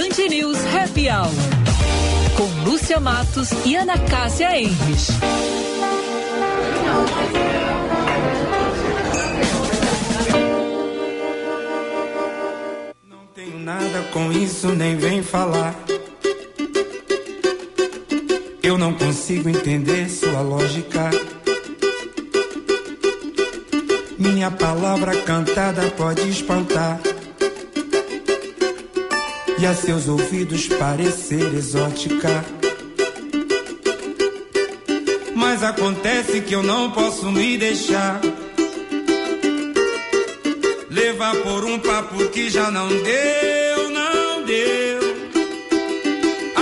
Band News Happy Hour. Com Lúcia Matos e Ana Cássia Enres. Não tenho nada com isso, nem vem falar. Eu não consigo entender sua lógica. Minha palavra cantada pode espantar. E a seus ouvidos parecer exótica. Mas acontece que eu não posso me deixar levar por um papo que já não deu, não deu.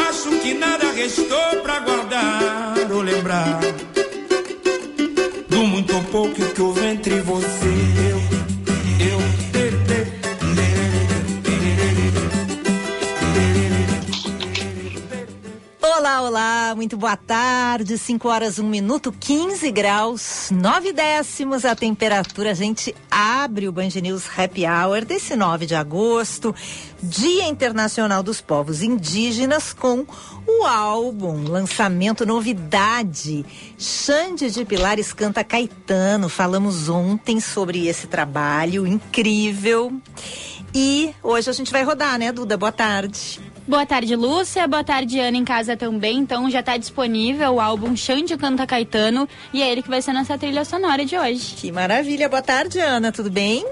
Acho que nada restou pra guardar ou lembrar do muito ou pouco que houve entre você e. Eu. Muito boa tarde. 5 horas, 1 minuto, 15 graus, 9 décimos a temperatura. A gente abre o Band News Happy Hour desse 9 de agosto, Dia Internacional dos Povos Indígenas, com o álbum, lançamento, novidade. Xande de Pilares canta Caetano. Falamos ontem sobre esse trabalho incrível. E hoje a gente vai rodar, né, Duda? Boa tarde. Boa tarde, Lúcia. Boa tarde, Ana, em casa também. Então já está disponível o álbum Xande Canta Caetano e é ele que vai ser nossa trilha sonora de hoje. Que maravilha. Boa tarde, Ana. Tudo bem?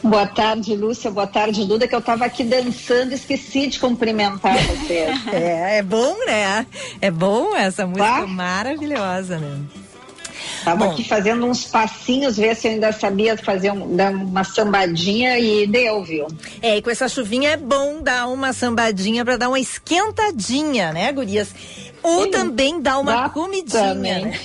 Boa tarde, Lúcia. Boa tarde, Duda, que eu estava aqui dançando e esqueci de cumprimentar você. é, é bom, né? É bom essa música tá? maravilhosa, né? Tava Bom. aqui fazendo uns passinhos, ver se eu ainda sabia fazer um, dar uma sambadinha e deu, viu? É, e com essa chuvinha é bom dar uma sambadinha para dar uma esquentadinha, né, gurias? Ou Sim, também dar uma comidinha. Né?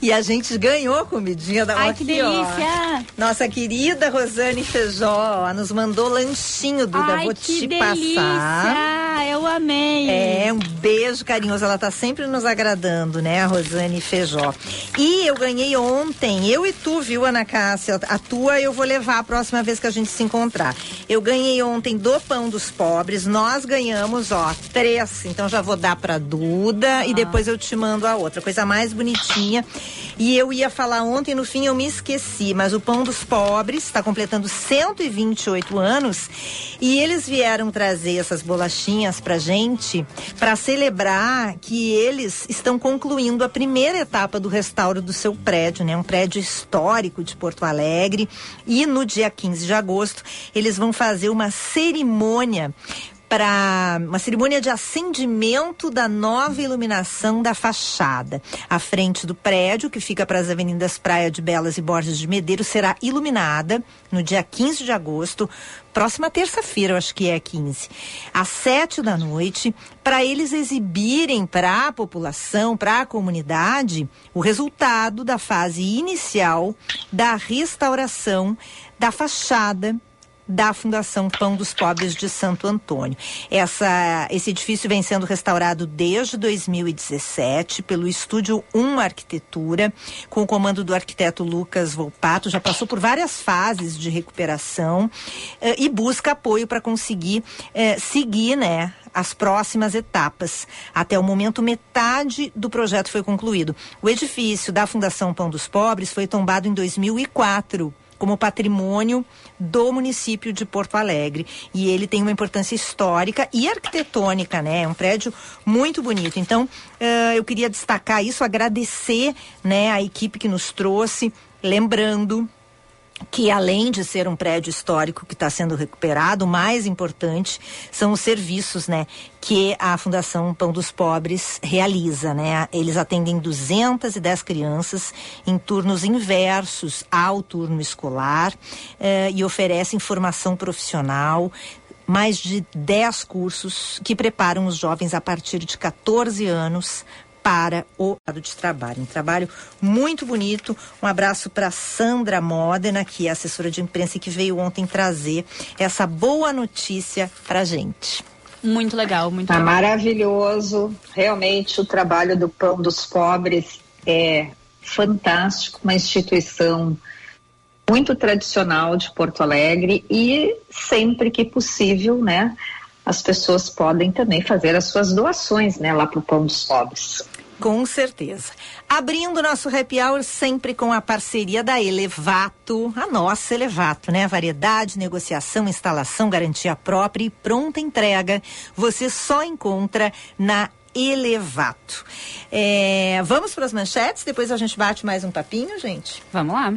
E a gente ganhou a comidinha da Ai, aqui, que delícia! Ó. Nossa querida Rosane Feijó nos mandou lanchinho, Duda. Ai, Vou te delícia. passar. Eu amei. É, um beijo carinhoso. Ela tá sempre nos agradando, né, a Rosane Feijó. E eu ganhei ontem, eu e tu, viu, Ana Cássia? A tua eu vou levar a próxima vez que a gente se encontrar. Eu ganhei ontem do Pão dos Pobres. Nós ganhamos, ó, três. Então já vou dar pra Duda e depois eu te mando a outra. Coisa mais bonitinha. E eu ia falar ontem, no fim eu me esqueci, mas o Pão dos Pobres está completando 128 anos e eles vieram trazer essas bolachinhas pra gente para celebrar que eles estão concluindo a primeira etapa do restauro do seu prédio, né? Um prédio histórico de Porto Alegre. E no dia 15 de agosto, eles vão fazer uma cerimônia para uma cerimônia de acendimento da nova iluminação da fachada. A frente do prédio, que fica para as avenidas Praia de Belas e Borges de Medeiros, será iluminada no dia 15 de agosto, próxima terça-feira, eu acho que é 15, às sete da noite, para eles exibirem para a população, para a comunidade, o resultado da fase inicial da restauração da fachada da Fundação Pão dos Pobres de Santo Antônio. Essa, esse edifício vem sendo restaurado desde 2017 pelo Estúdio 1 Arquitetura, com o comando do arquiteto Lucas Volpato. Já passou por várias fases de recuperação eh, e busca apoio para conseguir eh, seguir, né, as próximas etapas. Até o momento, metade do projeto foi concluído. O edifício da Fundação Pão dos Pobres foi tombado em 2004 como patrimônio do município de Porto Alegre. E ele tem uma importância histórica e arquitetônica, né? É um prédio muito bonito. Então, uh, eu queria destacar isso, agradecer né, a equipe que nos trouxe, lembrando que além de ser um prédio histórico que está sendo recuperado, o mais importante são os serviços, né, que a Fundação Pão dos Pobres realiza, né? Eles atendem 210 crianças em turnos inversos ao turno escolar eh, e oferecem formação profissional, mais de 10 cursos que preparam os jovens a partir de 14 anos para o lado de trabalho. Um trabalho muito bonito. Um abraço para Sandra Modena, que é assessora de imprensa e que veio ontem trazer essa boa notícia para gente. Muito legal, muito tá legal. maravilhoso. Realmente o trabalho do Pão dos Pobres é fantástico, uma instituição muito tradicional de Porto Alegre e sempre que possível, né, as pessoas podem também fazer as suas doações, né, lá para o Pão dos Pobres. Com certeza. Abrindo nosso happy hour sempre com a parceria da Elevato, a nossa Elevato, né? Variedade, negociação, instalação, garantia própria e pronta entrega. Você só encontra na Elevato. É, vamos para as manchetes, depois a gente bate mais um papinho, gente? Vamos lá.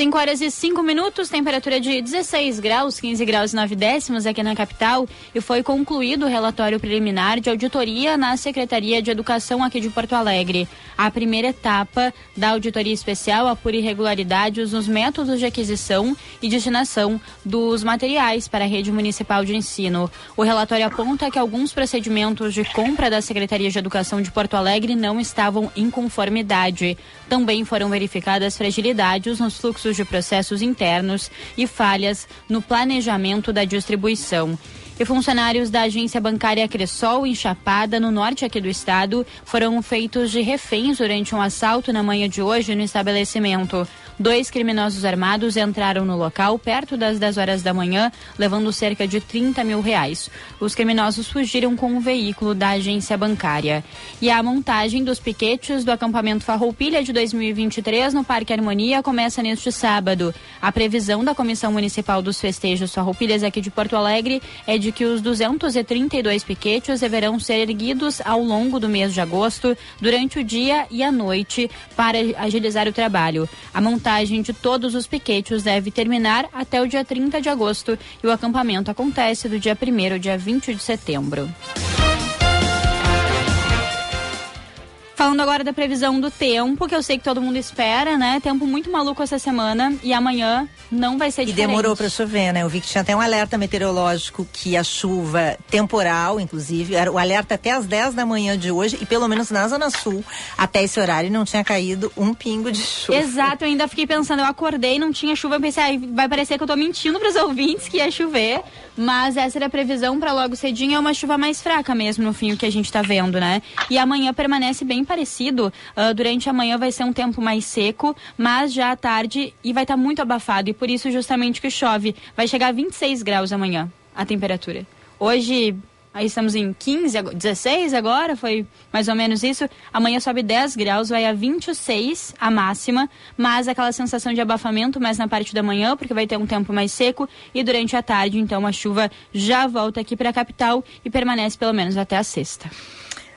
5 horas e 5 minutos, temperatura de 16 graus, 15 graus e 9 décimos aqui na capital. E foi concluído o relatório preliminar de auditoria na Secretaria de Educação aqui de Porto Alegre. A primeira etapa da auditoria especial apura irregularidades nos métodos de aquisição e destinação dos materiais para a rede municipal de ensino. O relatório aponta que alguns procedimentos de compra da Secretaria de Educação de Porto Alegre não estavam em conformidade. Também foram verificadas fragilidades nos fluxos de processos internos e falhas no planejamento da distribuição. E funcionários da agência bancária Cressol, em Chapada, no norte aqui do estado, foram feitos de reféns durante um assalto na manhã de hoje no estabelecimento. Dois criminosos armados entraram no local perto das 10 horas da manhã, levando cerca de 30 mil reais. Os criminosos fugiram com um veículo da agência bancária. E a montagem dos piquetes do acampamento Farroupilha de 2023 no Parque Harmonia começa neste sábado. A previsão da Comissão Municipal dos Festejos Farroupilhas aqui de Porto Alegre é de que os 232 piquetes deverão ser erguidos ao longo do mês de agosto, durante o dia e a noite, para agilizar o trabalho. A montagem montagem de todos os piquetes deve terminar até o dia 30 de agosto e o acampamento acontece do dia 1 ao dia 20 de setembro. Falando agora da previsão do tempo, que eu sei que todo mundo espera, né? Tempo muito maluco essa semana e amanhã não vai ser diferente. E demorou para chover, né? Eu vi que tinha até um alerta meteorológico que a chuva temporal, inclusive, era o alerta até às 10 da manhã de hoje e pelo menos na Zona Sul, até esse horário não tinha caído um pingo de chuva. Exato, eu ainda fiquei pensando, eu acordei, não tinha chuva, eu pensei, ah, vai parecer que eu tô mentindo para os ouvintes que ia chover, mas essa era a previsão para logo cedinho, é uma chuva mais fraca mesmo no fim o que a gente tá vendo, né? E amanhã permanece bem parecido. Uh, durante a manhã vai ser um tempo mais seco, mas já à tarde e vai estar tá muito abafado. E por isso justamente que chove. Vai chegar a 26 graus amanhã a temperatura. Hoje Aí estamos em 15, 16 agora, foi mais ou menos isso. Amanhã sobe 10 graus, vai a 26 a máxima, mas aquela sensação de abafamento mais na parte da manhã, porque vai ter um tempo mais seco e durante a tarde, então a chuva já volta aqui para a capital e permanece pelo menos até a sexta.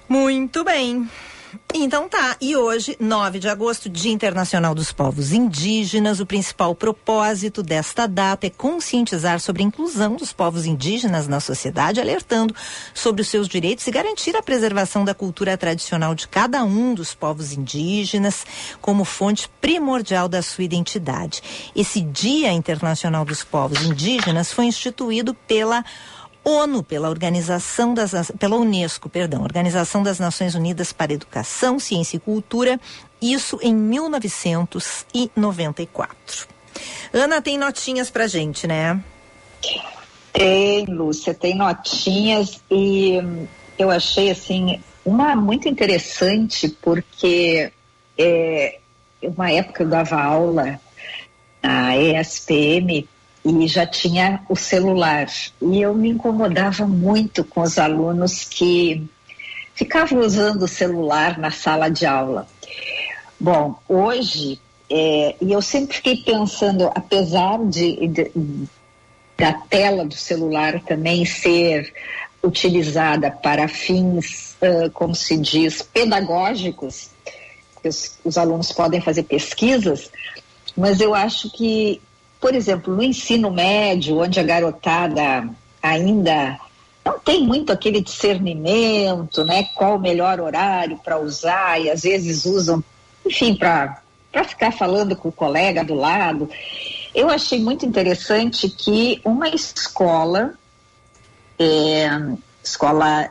Muito bem. Então tá, e hoje, 9 de agosto, Dia Internacional dos Povos Indígenas, o principal propósito desta data é conscientizar sobre a inclusão dos povos indígenas na sociedade, alertando sobre os seus direitos e garantir a preservação da cultura tradicional de cada um dos povos indígenas como fonte primordial da sua identidade. Esse Dia Internacional dos Povos Indígenas foi instituído pela ONU, pela Organização das pela Unesco, perdão, Organização das Nações Unidas para Educação, Ciência e Cultura, isso em 1994. Ana tem notinhas pra gente, né? Tem, Lúcia, tem notinhas e eu achei assim uma muito interessante porque é uma época eu dava aula na ESPM e já tinha o celular. E eu me incomodava muito com os alunos que ficavam usando o celular na sala de aula. Bom, hoje, é, e eu sempre fiquei pensando, apesar de, de, da tela do celular também ser utilizada para fins, uh, como se diz, pedagógicos, os, os alunos podem fazer pesquisas, mas eu acho que por exemplo, no ensino médio, onde a garotada ainda não tem muito aquele discernimento, né? Qual o melhor horário para usar, e às vezes usam, enfim, para ficar falando com o colega do lado. Eu achei muito interessante que uma escola, é, escola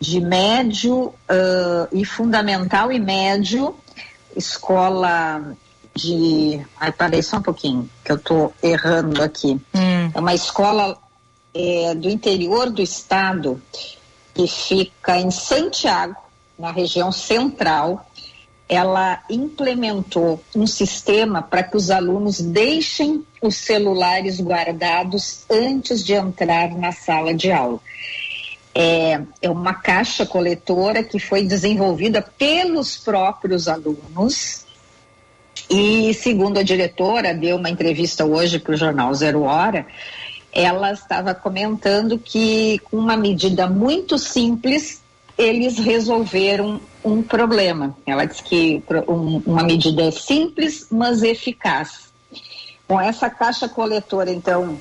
de médio uh, e fundamental e médio, escola de. Ai, parei só um pouquinho, que eu estou errando aqui. Hum. É uma escola é, do interior do estado que fica em Santiago, na região central. ela implementou um sistema para que os alunos deixem os celulares guardados antes de entrar na sala de aula. É, é uma caixa coletora que foi desenvolvida pelos próprios alunos. E, segundo a diretora, deu uma entrevista hoje para o jornal Zero Hora, ela estava comentando que, com uma medida muito simples, eles resolveram um problema. Ela disse que um, uma medida simples, mas eficaz. Com essa caixa coletora, então,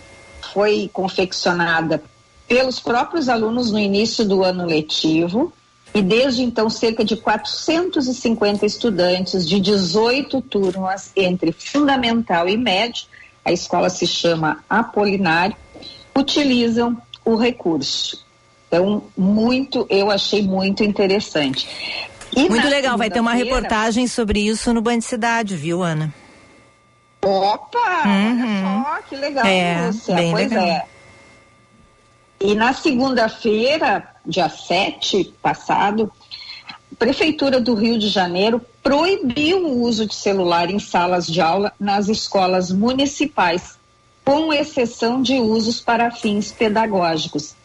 foi confeccionada pelos próprios alunos no início do ano letivo e desde então cerca de 450 estudantes de 18 turmas entre fundamental e médio, a escola se chama Apolinário, utilizam o recurso. Então, muito, eu achei muito interessante. E muito legal, vai ter uma reportagem sobre isso no Band Cidade, viu, Ana? Opa! Uhum. Olha só, que legal, é, Lúcia. Bem pois legal. é. E na segunda-feira, dia 7 passado, a Prefeitura do Rio de Janeiro proibiu o uso de celular em salas de aula nas escolas municipais, com exceção de usos para fins pedagógicos.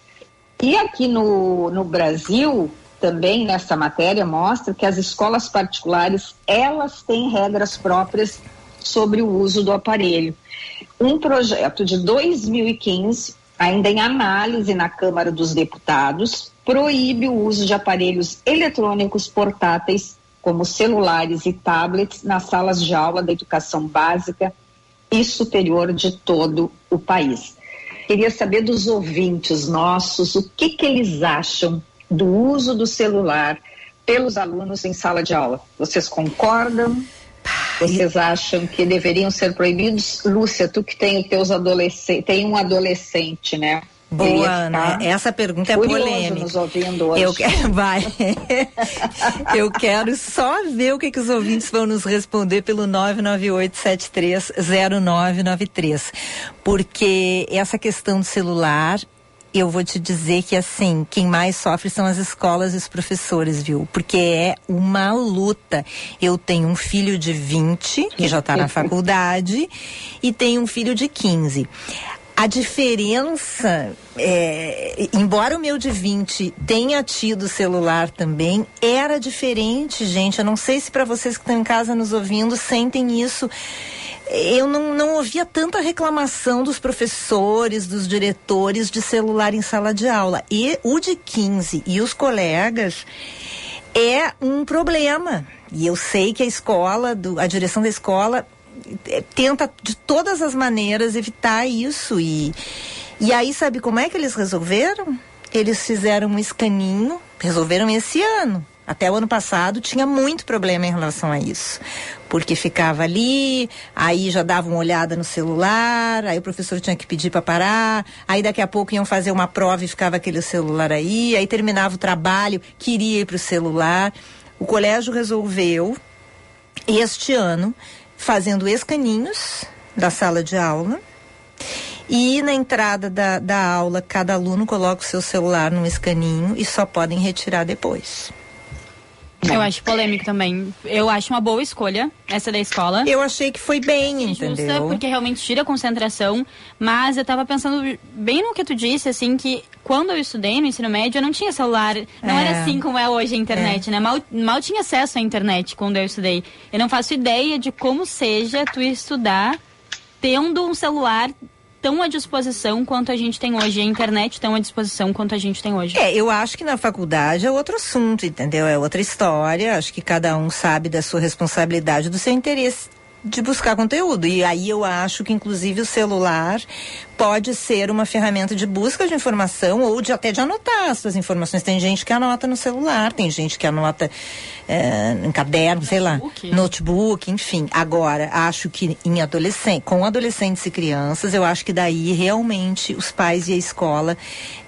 E aqui no, no Brasil, também nessa matéria, mostra que as escolas particulares, elas têm regras próprias sobre o uso do aparelho. Um projeto de 2015 ainda em análise na Câmara dos Deputados, proíbe o uso de aparelhos eletrônicos portáteis, como celulares e tablets, nas salas de aula da educação básica e superior de todo o país. Queria saber dos ouvintes nossos o que, que eles acham do uso do celular pelos alunos em sala de aula. Vocês concordam? Vocês acham que deveriam ser proibidos? Lúcia, tu que tem os teus adolescentes, tem um adolescente, né? Boa, Ana. Essa pergunta é polêmica. Nos ouvindo hoje. Eu quero, vai. Eu quero só ver o que, que os ouvintes vão nos responder pelo 998730993. Porque essa questão do celular eu vou te dizer que assim, quem mais sofre são as escolas e os professores, viu? Porque é uma luta. Eu tenho um filho de 20, que já está na faculdade, e tenho um filho de 15. A diferença, é, embora o meu de 20 tenha tido celular também, era diferente, gente. Eu não sei se para vocês que estão em casa nos ouvindo sentem isso eu não, não ouvia tanta reclamação dos professores, dos diretores de celular em sala de aula. E o de 15 e os colegas é um problema. E eu sei que a escola, do, a direção da escola é, tenta de todas as maneiras evitar isso. E, e aí, sabe como é que eles resolveram? Eles fizeram um escaninho, resolveram esse ano. Até o ano passado tinha muito problema em relação a isso porque ficava ali, aí já dava uma olhada no celular, aí o professor tinha que pedir para parar, aí daqui a pouco iam fazer uma prova e ficava aquele celular aí, aí terminava o trabalho, queria ir para o celular. O colégio resolveu, este ano, fazendo escaninhos da sala de aula. E na entrada da, da aula, cada aluno coloca o seu celular num escaninho e só podem retirar depois. Eu acho polêmico também. Eu acho uma boa escolha essa da escola. Eu achei que foi bem, Justa, entendeu? porque realmente tira a concentração. Mas eu tava pensando bem no que tu disse, assim, que quando eu estudei no ensino médio, eu não tinha celular. Não é. era assim como é hoje a internet, é. né? Mal, mal tinha acesso à internet quando eu estudei. Eu não faço ideia de como seja tu estudar tendo um celular tão à disposição quanto a gente tem hoje, a internet tão à disposição quanto a gente tem hoje. É, eu acho que na faculdade é outro assunto, entendeu? É outra história. Acho que cada um sabe da sua responsabilidade, do seu interesse de buscar conteúdo. E aí eu acho que, inclusive, o celular pode ser uma ferramenta de busca de informação ou de até de anotar as suas informações. Tem gente que anota no celular, tem gente que anota é, em caderno, sei lá, notebook, enfim. Agora, acho que em adolescente, com adolescentes e crianças, eu acho que daí realmente os pais e a escola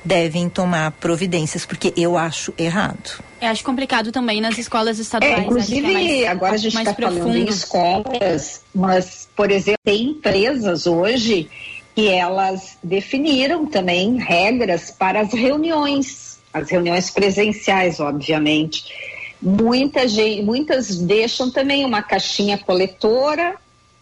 devem tomar providências, porque eu acho errado. Eu acho complicado também nas escolas estaduais. É, inclusive, é mais, agora a gente está falando em escolas, mas, por exemplo, tem empresas hoje que elas definiram também regras para as reuniões, as reuniões presenciais, obviamente. Muita gente, muitas deixam também uma caixinha coletora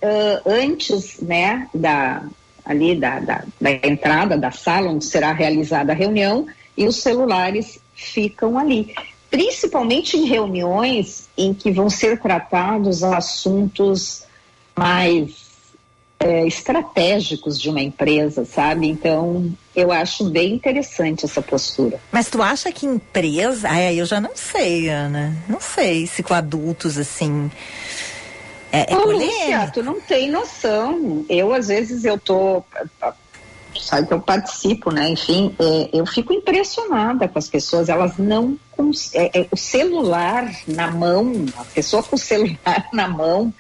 uh, antes, né, da ali da, da, da entrada da sala onde será realizada a reunião e os celulares ficam ali principalmente em reuniões em que vão ser tratados assuntos mais é, estratégicos de uma empresa, sabe? Então, eu acho bem interessante essa postura. Mas tu acha que empresa. Ai, eu já não sei, Ana. Não sei se com adultos assim. É, é Ô, Lúcia, tu não tem noção. Eu, às vezes, eu tô sabe que eu participo, né? Enfim, é, eu fico impressionada com as pessoas, elas não. É, é, o celular na mão, a pessoa com o celular na mão.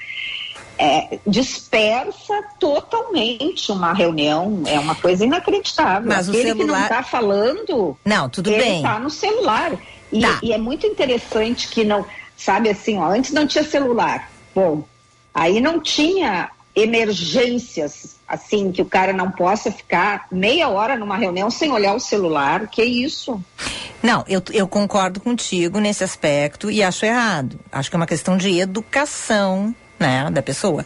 É, dispersa totalmente uma reunião, é uma coisa inacreditável. Mas Aquele o celular... que não está falando, não, tudo ele bem. está no celular. E, tá. e é muito interessante que não, sabe assim, ó, antes não tinha celular. Bom, aí não tinha emergências, assim, que o cara não possa ficar meia hora numa reunião sem olhar o celular, que isso? Não, eu, eu concordo contigo nesse aspecto e acho errado. Acho que é uma questão de educação né, da pessoa.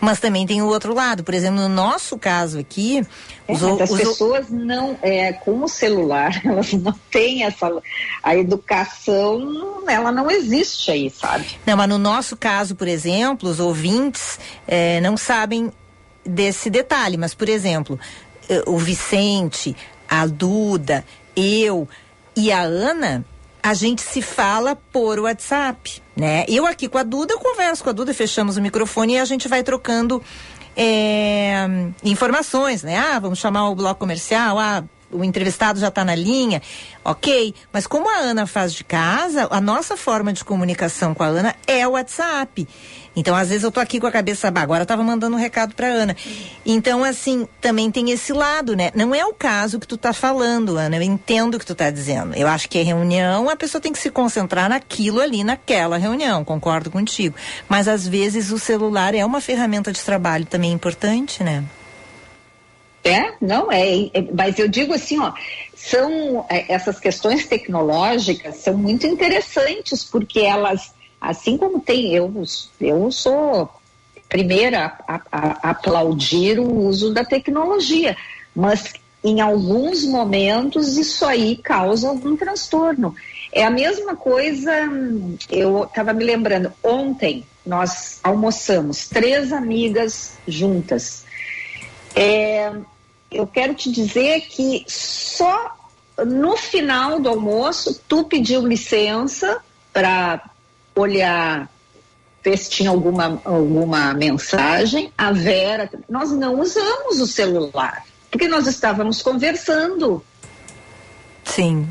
Mas também tem o outro lado. Por exemplo, no nosso caso aqui, é, os, as os, pessoas não, é, com o celular, elas não têm essa, a educação, ela não existe aí, sabe? Não, mas no nosso caso, por exemplo, os ouvintes é, não sabem desse detalhe, mas, por exemplo, eh, o Vicente, a Duda, eu e a Ana, a gente se fala por WhatsApp, né? Eu aqui com a Duda, eu converso com a Duda, fechamos o microfone e a gente vai trocando é, informações, né? Ah, vamos chamar o bloco comercial, ah, o entrevistado já está na linha, ok. Mas como a Ana faz de casa, a nossa forma de comunicação com a Ana é o WhatsApp. Então, às vezes eu tô aqui com a cabeça, bah, agora tava mandando um recado pra Ana. Então, assim, também tem esse lado, né? Não é o caso que tu tá falando, Ana. Eu entendo o que tu tá dizendo. Eu acho que é reunião, a pessoa tem que se concentrar naquilo ali, naquela reunião. Concordo contigo. Mas às vezes o celular é uma ferramenta de trabalho também importante, né? É, não é, é, mas eu digo assim, ó, são é, essas questões tecnológicas são muito interessantes porque elas Assim como tem, eu, eu sou primeira a, a, a aplaudir o uso da tecnologia, mas em alguns momentos isso aí causa algum transtorno. É a mesma coisa, eu estava me lembrando, ontem nós almoçamos, três amigas juntas. É, eu quero te dizer que só no final do almoço tu pediu licença para olhar ver se tinha alguma, alguma mensagem. A Vera, nós não usamos o celular, porque nós estávamos conversando. Sim,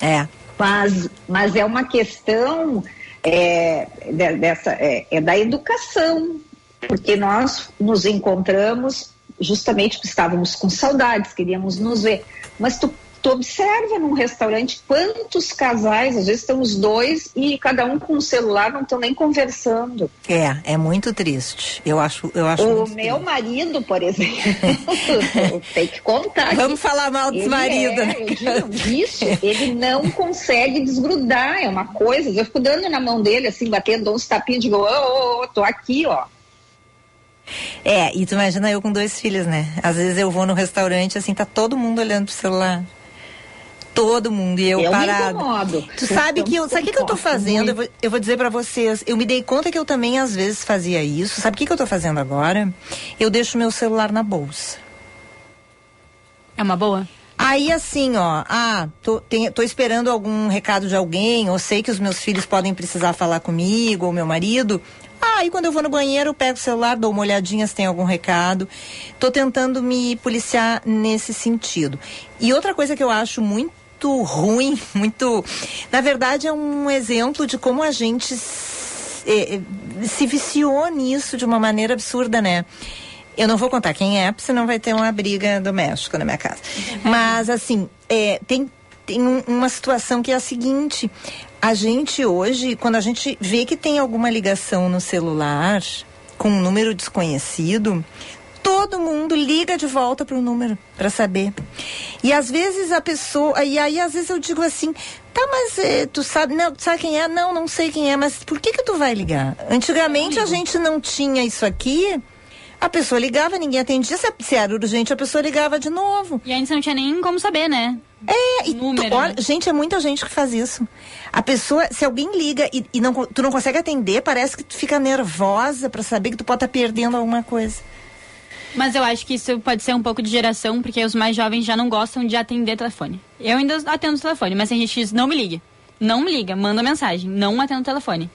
é. Mas, mas é uma questão é, dessa, é, é da educação, porque nós nos encontramos justamente porque estávamos com saudades, queríamos nos ver. Mas tu tu observa num restaurante quantos casais, às vezes estão os dois e cada um com o celular, não estão nem conversando. É, é muito triste. Eu acho, eu acho. O meu triste. marido, por exemplo, tem que contar. Vamos falar mal dos maridos. É, né? isso, ele não consegue desgrudar, é uma coisa. Eu fico dando na mão dele, assim, batendo uns tapinhos, digo, ô, tô aqui, ó. É, e tu imagina eu com dois filhos, né? Às vezes eu vou no restaurante, assim, tá todo mundo olhando pro celular todo mundo e eu, eu parado. Tu sabe que eu, sabe o que, que eu tô fazendo? Eu vou, eu vou dizer para vocês, eu me dei conta que eu também às vezes fazia isso. Sabe o que, que eu tô fazendo agora? Eu deixo meu celular na bolsa. É uma boa? Aí assim, ó, ah, tô, tem, tô esperando algum recado de alguém, ou sei que os meus filhos podem precisar falar comigo, ou meu marido. Ah, aí quando eu vou no banheiro, eu pego o celular, dou uma olhadinha se tem algum recado. Tô tentando me policiar nesse sentido. E outra coisa que eu acho muito muito ruim, muito. Na verdade, é um exemplo de como a gente se, se viciou nisso de uma maneira absurda, né? Eu não vou contar quem é, senão vai ter uma briga doméstica na minha casa. Uhum. Mas, assim, é, tem, tem uma situação que é a seguinte: a gente hoje, quando a gente vê que tem alguma ligação no celular com um número desconhecido, todo mundo liga de volta pro número para saber. E às vezes a pessoa, e aí às vezes eu digo assim, tá, mas eh, tu sabe, não, tu sabe quem é? Não, não sei quem é, mas por que que tu vai ligar? Antigamente a gente não tinha isso aqui. A pessoa ligava, ninguém atendia. Se, se era urgente, a pessoa ligava de novo. E antes não tinha nem como saber, né? É, e tu- Número, olha, né? gente, é muita gente que faz isso. A pessoa, se alguém liga e, e não, tu não consegue atender, parece que tu fica nervosa pra saber que tu pode estar perdendo alguma coisa. Mas eu acho que isso pode ser um pouco de geração, porque os mais jovens já não gostam de atender telefone. Eu ainda atendo o telefone, mas tem gente que diz, não me ligue. Não me liga, manda mensagem, não atendo o telefone.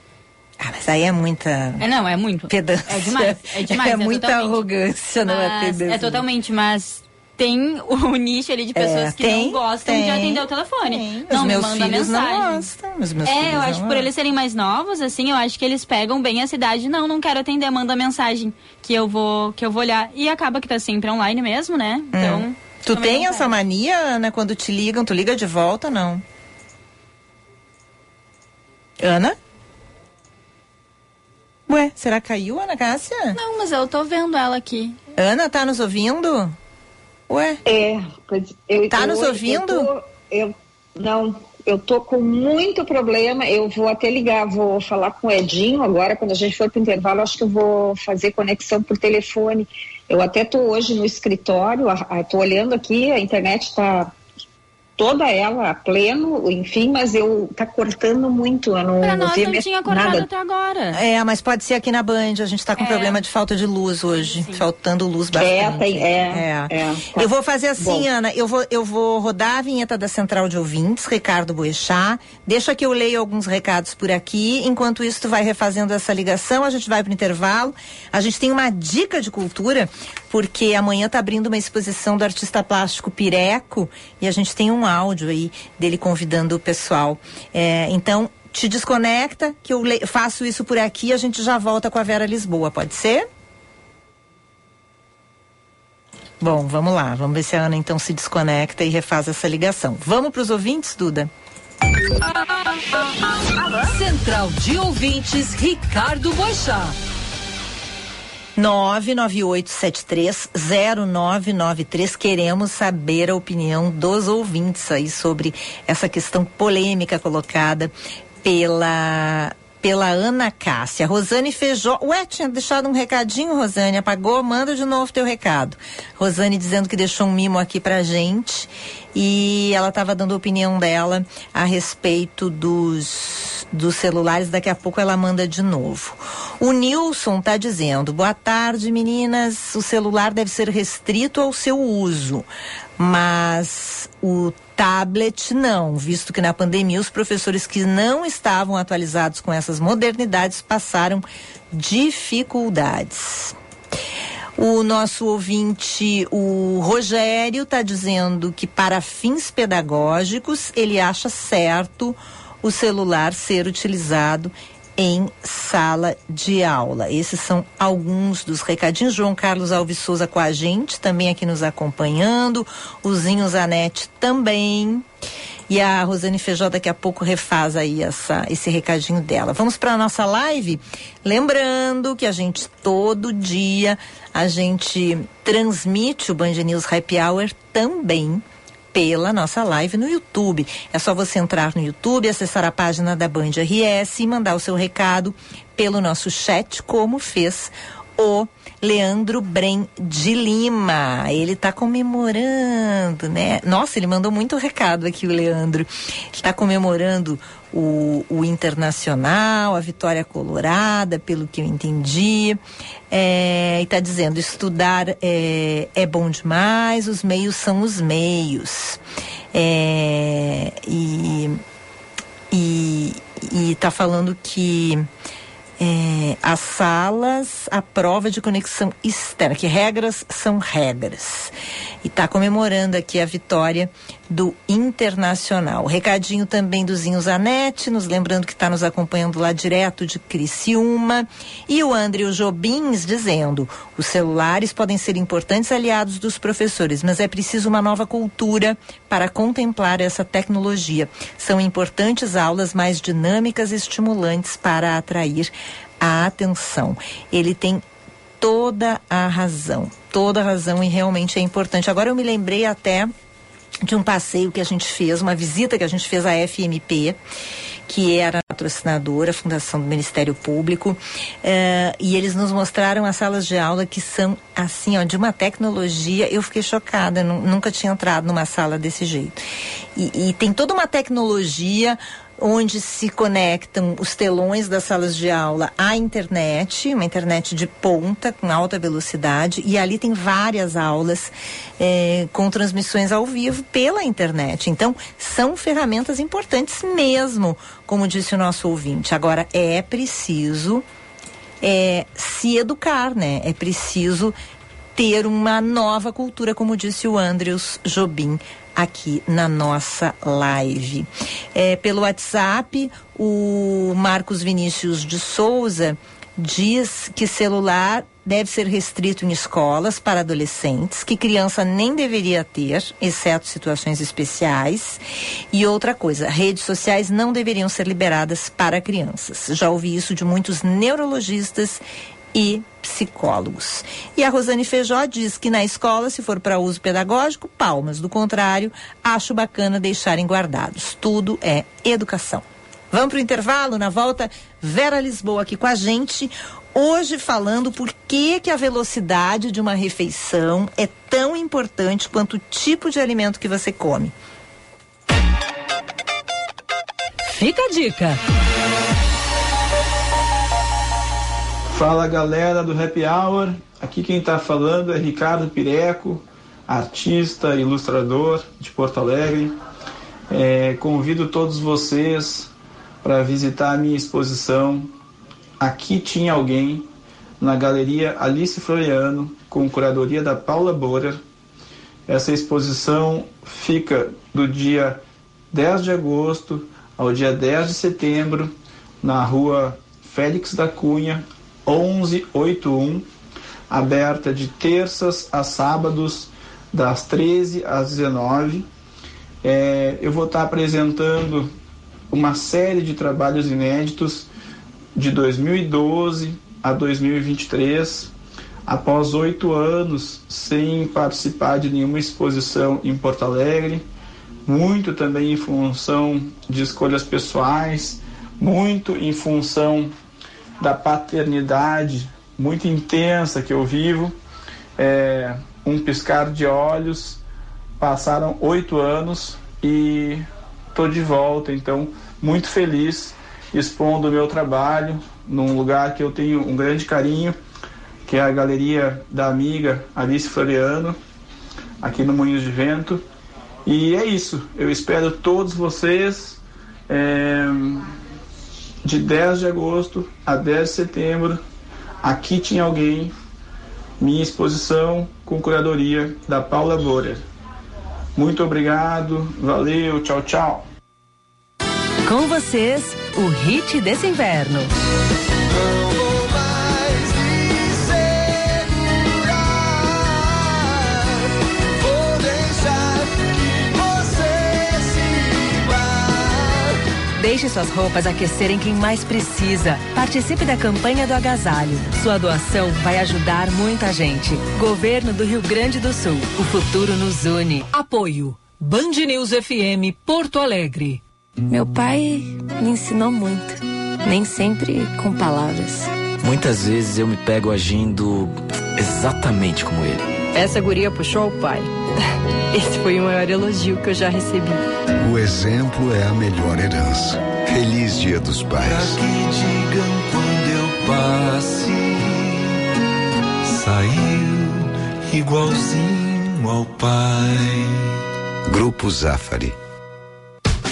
Ah, mas aí é muita É não, é muito. pedância. É demais, é demais. É muita totalmente. arrogância não atender. É totalmente, mas tem o nicho ali de pessoas É, que tem, não gostam de tem, atender o telefone. tem. Não Os me meus manda filhos mensagem. não gostam. Os meus É, eu acho que por eles serem mais novos, assim, eu acho que eles pegam bem a cidade. Não, não quero atender, manda mensagem que eu vou que eu vou olhar. E acaba que tá sempre online mesmo, né? Então. Hum. Tu tem essa mania, Ana, quando te ligam, tu liga de volta, não? Ana? Ué, será que caiu, Ana Cássia? Não, mas eu tô vendo ela aqui. Ana, tá nos ouvindo? Ué? É, eu, Tá eu- nos eu ouvindo? tô- Eu, não, eu tô com muito problema. Eu vou até ligar, vou falar com o Edinho agora, quando a gente for pro intervalo, acho que eu vou fazer conexão por telefone. Eu até tô hoje no escritório, tô olhando aqui, a internet tá toda ela a pleno, enfim, mas eu tá cortando muito. Eu não, Pra nós vi não tinha cortado nada. até agora. É, mas pode ser aqui na Band. A gente tá com É. problema de falta de luz hoje. Sim. Faltando luz bastante. É, tem, é, é, tá. Eu vou fazer assim, Bom. Ana. Eu vou, eu vou rodar a vinheta da Central de Ouvintes, Ricardo Boechat. Deixa que eu leio alguns recados por aqui. Enquanto isso, tu vai refazendo essa ligação. A gente vai pro intervalo. A gente tem uma dica de cultura, porque amanhã tá abrindo uma exposição do artista plástico Pireco e a gente tem um áudio aí dele convidando o pessoal. É, então, te desconecta, que eu faço isso por aqui a gente já volta com a Vera Lisboa, pode ser? Bom, vamos lá. Vamos ver se a Ana então se desconecta e refaz essa ligação. Vamos para os ouvintes, Duda? Central de Ouvintes, Ricardo Boixá. 998730993. Queremos saber a opinião dos ouvintes aí sobre essa questão polêmica colocada pela pela Ana Cássia. Rosane Feijó. Ué, tinha deixado um recadinho, Rosane. Apagou? Manda de novo teu recado. Rosane dizendo que deixou um mimo aqui pra gente. E ela estava dando a opinião dela a respeito dos, dos celulares. Daqui a pouco ela manda de novo. O Nilson está dizendo: boa tarde, meninas. O celular deve ser restrito ao seu uso, mas o tablet não, visto que na pandemia os professores que não estavam atualizados com essas modernidades passaram dificuldades. O nosso ouvinte, o Rogério, está dizendo que para fins pedagógicos ele acha certo o celular ser utilizado em sala de aula. Esses são alguns dos recadinhos. João Carlos Alves Souza com a gente, também aqui nos acompanhando. O Zinho Zanetti também. E a Rosane Feijó daqui a pouco refaz aí essa, esse recadinho dela. Vamos para a nossa live? Lembrando que a gente todo dia a gente transmite o Band News Happy Hour também pela nossa live no YouTube. É só você entrar no YouTube, acessar a página da Band RS e mandar o seu recado pelo nosso chat, como fez o Leandro Bren de Lima. Ele está comemorando, né? Nossa, ele mandou muito recado aqui, o Leandro. Está comemorando o, o Internacional, a vitória colorada, pelo que eu entendi. É, e está dizendo: estudar é, é bom demais, os meios são os meios. É, e e está falando que é, as salas, a prova de conexão externa, que regras são regras. E está comemorando aqui a vitória do Internacional. Recadinho também do Zinho Zanetti, nos lembrando que está nos acompanhando lá direto de Criciúma. E o André Jobins dizendo: os celulares podem ser importantes aliados dos professores, mas é preciso uma nova cultura para contemplar essa tecnologia. São importantes aulas mais dinâmicas e estimulantes para atrair a atenção. Ele tem toda a razão. toda razão e realmente é importante. Agora eu me lembrei até de um passeio que a gente fez, uma visita que a gente fez à FMP, que era patrocinadora, a Fundação do Ministério Público, uh, e eles nos mostraram as salas de aula que são assim, ó, de uma tecnologia. Eu fiquei chocada, nunca tinha entrado numa sala desse jeito. E, e tem toda uma tecnologia onde se conectam os telões das salas de aula à internet, uma internet de ponta, com alta velocidade, e ali tem várias aulas eh, com transmissões ao vivo pela internet. Então, são ferramentas importantes mesmo, como disse o nosso ouvinte. Agora, é preciso é, se educar, né? É preciso ter uma nova cultura, como disse o Andrews Jobim aqui na nossa live. É, pelo WhatsApp, o Marcos Vinícius de Souza diz que celular deve ser restrito em escolas para adolescentes, que criança nem deveria ter, exceto situações especiais. E outra coisa, redes sociais não deveriam ser liberadas para crianças. Já ouvi isso de muitos neurologistas e psicólogos. E a Rosane Feijó diz que na escola, se for para uso pedagógico, palmas. Do contrário, acho bacana deixarem guardados. Tudo é educação. Vamos para o intervalo? Na volta, Vera Lisboa aqui com a gente. Hoje falando por que, que a velocidade de uma refeição é tão importante quanto o tipo de alimento que você come. Fica a dica. Fala galera do Happy Hour, aqui quem está falando é Ricardo Pireco, artista, ilustrador de Porto Alegre. É, convido todos vocês para visitar a minha exposição Aqui Tinha Alguém, na Galeria Alice Floriano, com curadoria da Paula Borer. Essa exposição fica do dia 10 de agosto ao dia 10 de setembro, na rua Félix da Cunha, 1181, aberta de terças a sábados, das 13 às 19. É, eu vou estar apresentando uma série de trabalhos inéditos de 2012 a 2023, após oito anos sem participar de nenhuma exposição em Porto Alegre, muito também em função de escolhas pessoais, muito em função da paternidade muito intensa que eu vivo. É, um piscar de olhos, passaram oito anos e estou de volta, então muito feliz expondo o meu trabalho num lugar que eu tenho um grande carinho, que é a Galeria da Amiga Alice Floriano, aqui no Moinhos de Vento. E é isso, eu espero todos vocês. É de 10 de agosto a 10 de setembro, aqui tinha alguém, minha exposição com curadoria da Paula Borer. Muito obrigado, valeu, tchau, tchau. Com vocês, o hit desse inverno. Deixe suas roupas aquecerem quem mais precisa. Participe da campanha do agasalho. Sua doação vai ajudar muita gente. Governo do Rio Grande do Sul. O futuro nos une. Apoio. Band News FM Porto Alegre. Meu pai me ensinou muito. Nem sempre com palavras. Muitas vezes eu me pego agindo exatamente como ele. Essa guria puxou o pai. Esse foi o maior elogio que eu já recebi. O exemplo é a melhor herança. Feliz Dia dos Pais. Pra que digam quando eu passe, saiu igualzinho ao pai. Grupo Zafari.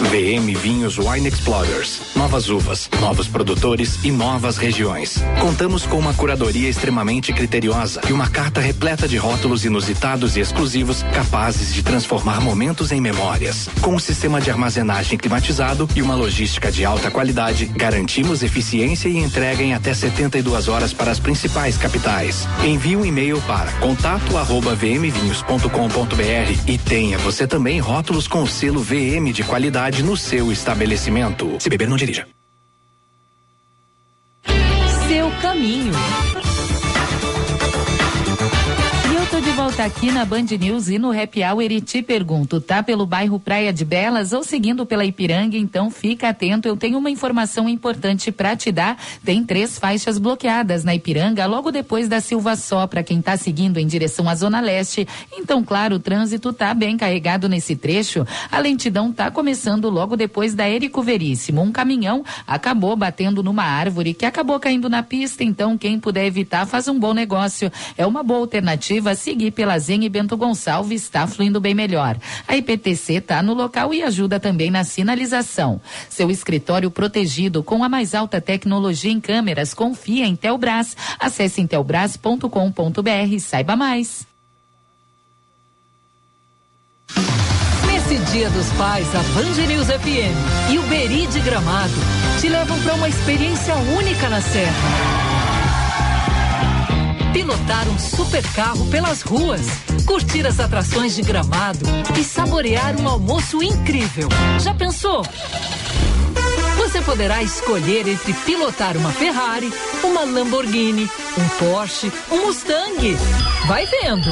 VM Vinhos Wine Explorers. Novas uvas, novos produtores e novas regiões. Contamos com uma curadoria extremamente criteriosa e uma carta repleta de rótulos inusitados e exclusivos capazes de transformar momentos em memórias. Com um sistema de armazenagem climatizado e uma logística de alta qualidade, garantimos eficiência e entrega em até 72 horas para as principais capitais. Envie um e-mail para contato@vmvinhos.com.br e tenha você também rótulos com o selo VM de qualidade no seu estabelecimento. Se beber, não dirija. Seu caminho. Tô volta aqui na Band News e no Happy Hour e te pergunto, tá pelo bairro Praia de Belas ou seguindo pela Ipiranga? Então fica atento, eu tenho uma informação importante para te dar. Tem três faixas bloqueadas na Ipiranga, logo depois da Silva Só, para quem tá seguindo em direção à Zona Leste. Então, claro, o trânsito tá bem carregado nesse trecho. A lentidão tá começando logo depois da Érico Veríssimo. Um caminhão acabou batendo numa árvore que acabou caindo na pista, então quem puder evitar faz um bom negócio. É uma boa alternativa seguir pela Zen e Bento Gonçalves, está fluindo bem melhor. A IPTC está no local e ajuda também na sinalização. Seu escritório protegido com a mais alta tecnologia em câmeras, confia em Telbras. Acesse intelbras.com.br e saiba mais. Nesse Dia dos Pais, a Band News FM e o Beri de Gramado te levam para uma experiência única na Serra pilotar um super carro pelas ruas, curtir as atrações de gramado e saborear um almoço incrível. Já pensou? Você poderá escolher entre pilotar uma Ferrari, uma Lamborghini, um Porsche, um Mustang. Vai vendo!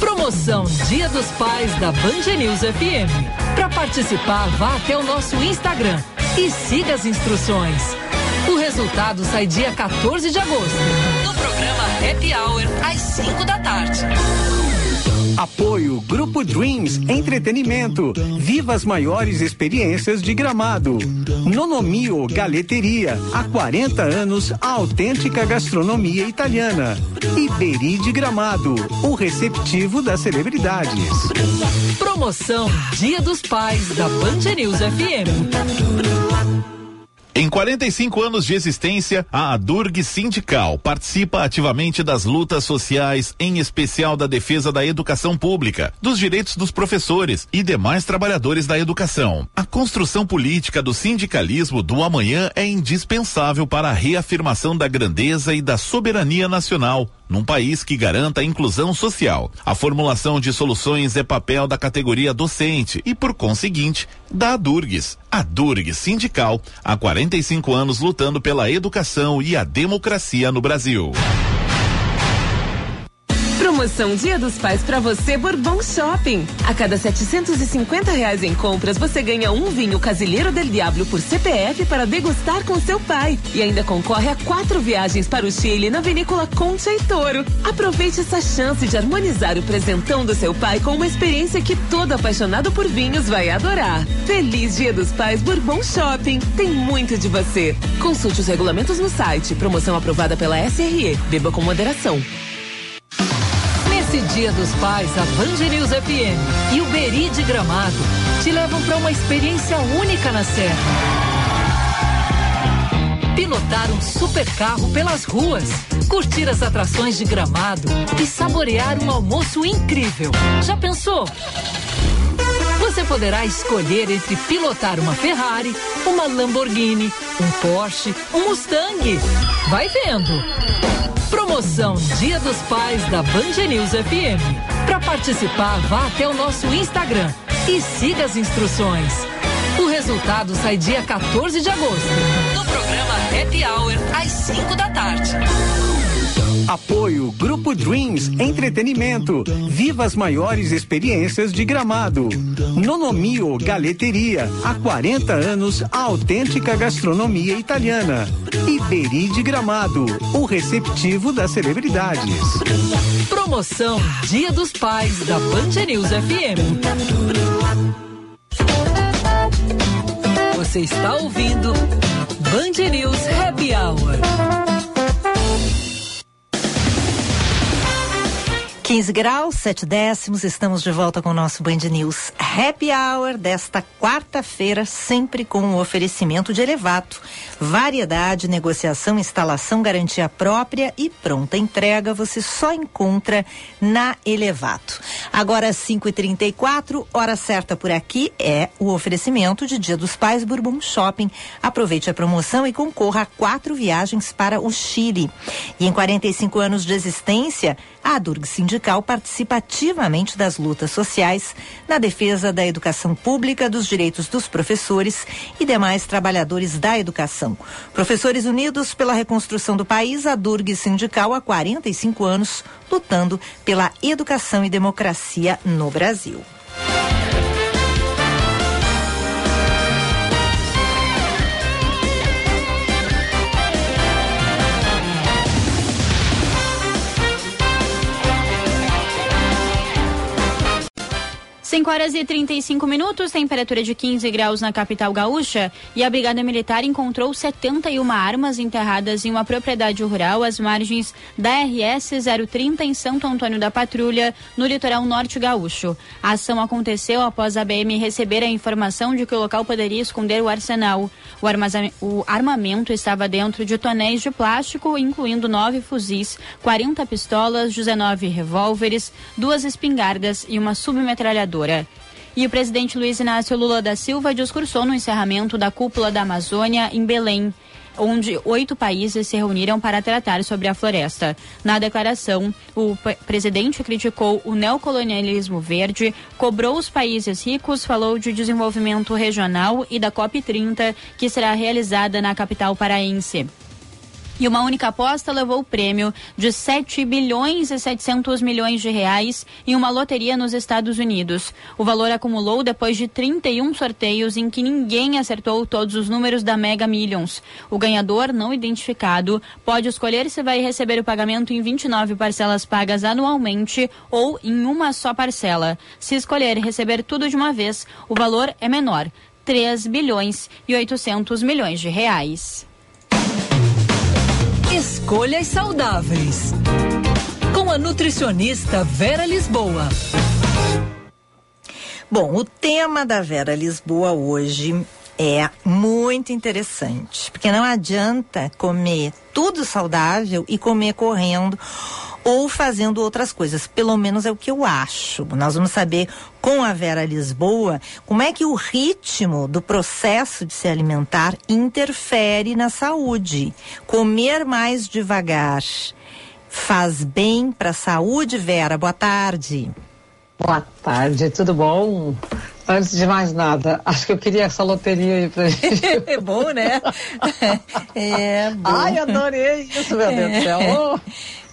Promoção Dia dos Pais da Band News FM. Para participar, vá até o nosso Instagram e siga as instruções. O resultado sai dia 14 de agosto, Happy Hour, às 5 da tarde. Apoio Grupo Dreams Entretenimento. Viva as maiores experiências de gramado. Nonomio Galeteria. Há 40 anos, a autêntica gastronomia italiana. Iberi de Gramado. O receptivo das celebridades. Promoção Dia dos Pais da Band News FM. Em 45 anos de existência, a Adurg Sindical participa ativamente das lutas sociais, em especial da defesa da educação pública, dos direitos dos professores e demais trabalhadores da educação. A construção política do sindicalismo do amanhã é indispensável para a reafirmação da grandeza e da soberania nacional num país que garanta a inclusão social. A formulação de soluções é papel da categoria docente e, por conseguinte, da Durgues. A Durgues Sindical, há 45 anos lutando pela educação e a democracia no Brasil. Promoção Dia dos Pais para você Bourbon Shopping. A cada 750 reais em compras, você ganha um vinho Casilheiro del Diablo por CPF para degustar com seu pai. E ainda concorre a quatro viagens para o Chile na vinícola Concha e Toro. Aproveite essa chance de harmonizar o presentão do seu pai com uma experiência que todo apaixonado por vinhos vai adorar. Feliz Dia dos Pais Bourbon Shopping. Tem muito de você. Consulte os regulamentos no site. Promoção aprovada pela SRE. Beba com moderação. Nesse Dia dos Pais, a Band News FM e o Beri de Gramado te levam para uma experiência única na Serra. Pilotar um super carro pelas ruas, curtir as atrações de gramado e saborear um almoço incrível. Já pensou? Você poderá escolher entre pilotar uma Ferrari, uma Lamborghini, um Porsche, um Mustang. Vai vendo! Promoção Dia dos Pais da Band News FM. Para participar, vá até o nosso Instagram e siga as instruções. O resultado sai dia 14 de agosto, no programa Happy Hour, às 5 da tarde. Apoio Grupo Dreams Entretenimento. Viva as maiores experiências de gramado. Nonomio Galeteria. Há 40 anos, a autêntica gastronomia italiana. Iberi de Gramado. O receptivo das celebridades. Promoção Dia dos Pais da Band News FM. Você está ouvindo Band News Happy Hour. 15 graus, 7 décimos, estamos de volta com o nosso Band News Happy Hour desta quarta-feira, sempre com o oferecimento de Elevato. Variedade, negociação, instalação, garantia própria e pronta entrega você só encontra na Elevato. Agora 5 e 34 hora certa por aqui é o oferecimento de Dia dos Pais Bourbon Shopping. Aproveite a promoção e concorra a quatro viagens para o Chile. E em 45 anos de existência, a Durg Sindical participa ativamente das lutas sociais na defesa da educação pública, dos direitos dos professores e demais trabalhadores da educação. Professores Unidos pela Reconstrução do País, a Durg Sindical há 45 anos, lutando pela educação e democracia no Brasil. 5 horas e 35 minutos, temperatura de 15 graus na capital gaúcha. E a Brigada Militar encontrou 71 armas enterradas em uma propriedade rural às margens da RS 030 em Santo Antônio da Patrulha, no litoral norte gaúcho. A ação aconteceu após a BM receber a informação de que o local poderia esconder o arsenal. O, o armamento estava dentro de tonéis de plástico, incluindo nove fuzis, 40 pistolas, 19 revólveres, duas espingardas e uma submetralhadora. E o presidente Luiz Inácio Lula da Silva discursou no encerramento da cúpula da Amazônia em Belém onde oito países se reuniram para tratar sobre a floresta. Na declaração, o presidente criticou o neocolonialismo verde, cobrou os países ricos, falou de desenvolvimento regional e da COP30, que será realizada na capital paraense. E uma única aposta levou o prêmio de 7 bilhões e 700 milhões de reais em uma loteria nos Estados Unidos. O valor acumulou depois de 31 sorteios em que ninguém acertou todos os números da Mega Millions. O ganhador, não identificado, pode escolher se vai receber o pagamento em 29 parcelas pagas anualmente ou em uma só parcela. Se escolher receber tudo de uma vez, o valor é menor. 3 bilhões e 800 milhões de reais. Escolhas saudáveis. Com a nutricionista Vera Lisboa. Bom, o tema da Vera Lisboa hoje é muito interessante, porque não adianta comer tudo saudável e comer correndo ou fazendo outras coisas. Pelo menos é o que eu acho. Nós vamos saber com a Vera Lisboa como é que o ritmo do processo de se alimentar interfere na saúde. Comer mais devagar faz bem para a saúde, Vera? Boa tarde. Boa tarde, tudo bom? Antes de mais nada, acho que eu queria essa loteria aí pra gente. é bom, né? é bom. Ai, adorei isso, meu Deus do céu. Oh.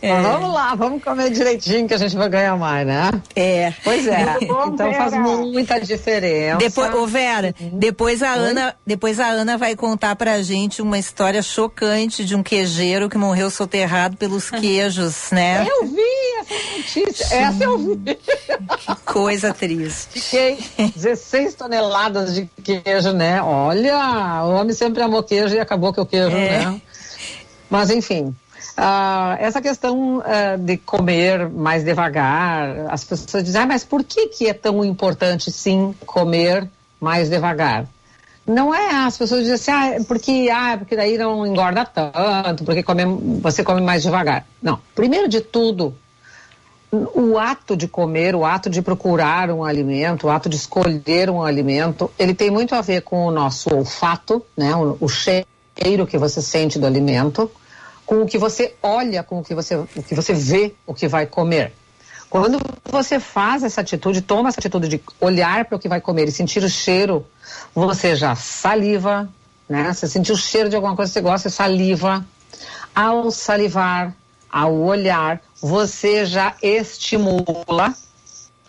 É. Mas vamos lá, vamos comer direitinho que a gente vai ganhar mais, né? É. Pois é. então faz muita diferença. Depois, ô Vera, uhum. depois a? Ana, depois a Ana vai contar pra gente uma história chocante de um queijeiro que morreu soterrado pelos queijos, né? Eu vi essa notícia. Essa eu vi. Que coisa triste. Fiquei 16 toneladas de queijo, né? Olha, o homem sempre amou queijo e acabou que o queijo, é. né? Mas enfim, Uh, essa questão uh, de comer mais devagar, as pessoas dizem, ah, mas por que, que é tão importante sim comer mais devagar? Não é, as pessoas dizem assim, ah, porque, ah, porque daí não engorda tanto, porque come, você come mais devagar. Não, primeiro de tudo, o ato de comer, o ato de procurar um alimento, o ato de escolher um alimento, ele tem muito a ver com o nosso olfato, né, o, o cheiro que você sente do alimento, com o que você olha, com o que você, o que você vê, o que vai comer. Quando você faz essa atitude, toma essa atitude de olhar para o que vai comer e sentir o cheiro, você já saliva, né? Você sentiu o cheiro de alguma coisa que você gosta, você saliva. Ao salivar, ao olhar, você já estimula,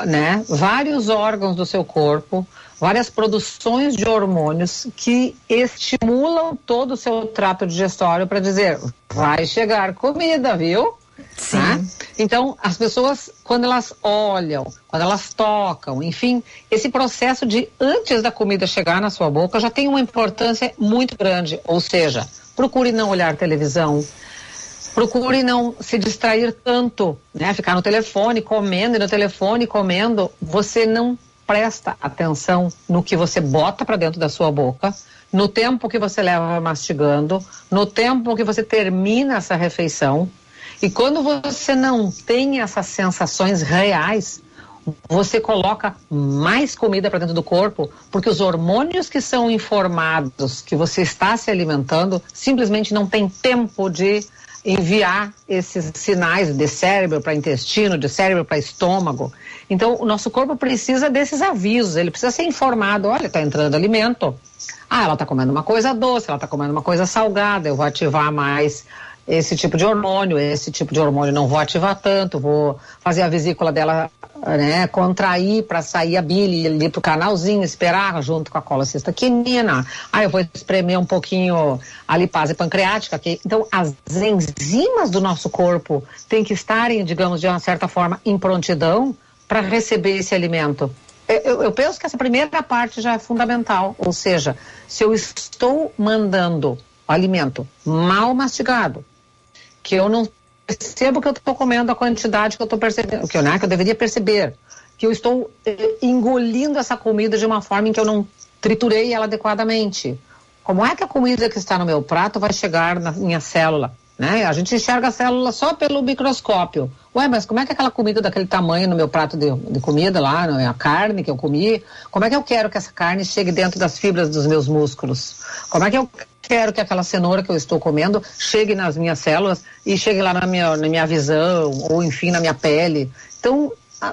né? Vários órgãos do seu corpo, várias produções de hormônios que estimulam todo o seu trato digestório para dizer vai chegar comida, viu? Sim. Né? Então, as pessoas, quando elas olham, quando elas tocam, enfim, esse processo de antes da comida chegar na sua boca já tem uma importância muito grande. Ou seja, procure não olhar televisão, procure não se distrair tanto, né? Ficar no telefone, comendo, e no telefone, comendo. Você não presta atenção no que você bota para dentro da sua boca, no tempo que você leva mastigando, no tempo que você termina essa refeição. E quando você não tem essas sensações reais, você coloca mais comida para dentro do corpo, porque os hormônios que são informados que você está se alimentando simplesmente não tem tempo de enviar esses sinais de cérebro para intestino, de cérebro para estômago. Então, o nosso corpo precisa desses avisos, ele precisa ser informado: olha, está entrando alimento. Ah, ela está comendo uma coisa doce, ela está comendo uma coisa salgada, eu vou ativar mais esse tipo de hormônio, esse tipo de hormônio não vou ativar tanto, vou fazer a vesícula dela né, contrair para sair a bile ali pro canalzinho, esperar junto com a colocista quinina. Aí eu vou espremer um pouquinho a lipase pancreática. Então, as enzimas do nosso corpo têm que estarem, digamos, de uma certa forma, em prontidão para receber esse alimento. Eu, eu penso que essa primeira parte já é fundamental, ou seja, se eu estou mandando alimento mal mastigado, que eu não percebo que eu estou comendo a quantidade que eu estou percebendo, que eu, né, que eu deveria perceber, que eu estou eh, engolindo essa comida de uma forma em que eu não triturei ela adequadamente. Como é que a comida que está no meu prato vai chegar na minha célula? Né? A gente enxerga a célula só pelo microscópio. Ué, mas como é que aquela comida daquele tamanho no meu prato de, de comida lá, a carne que eu comi, como é que eu quero que essa carne chegue dentro das fibras dos meus músculos? Como é que eu quero que aquela cenoura que eu estou comendo chegue nas minhas células e chegue lá na minha, na minha visão, ou enfim, na minha pele? Então,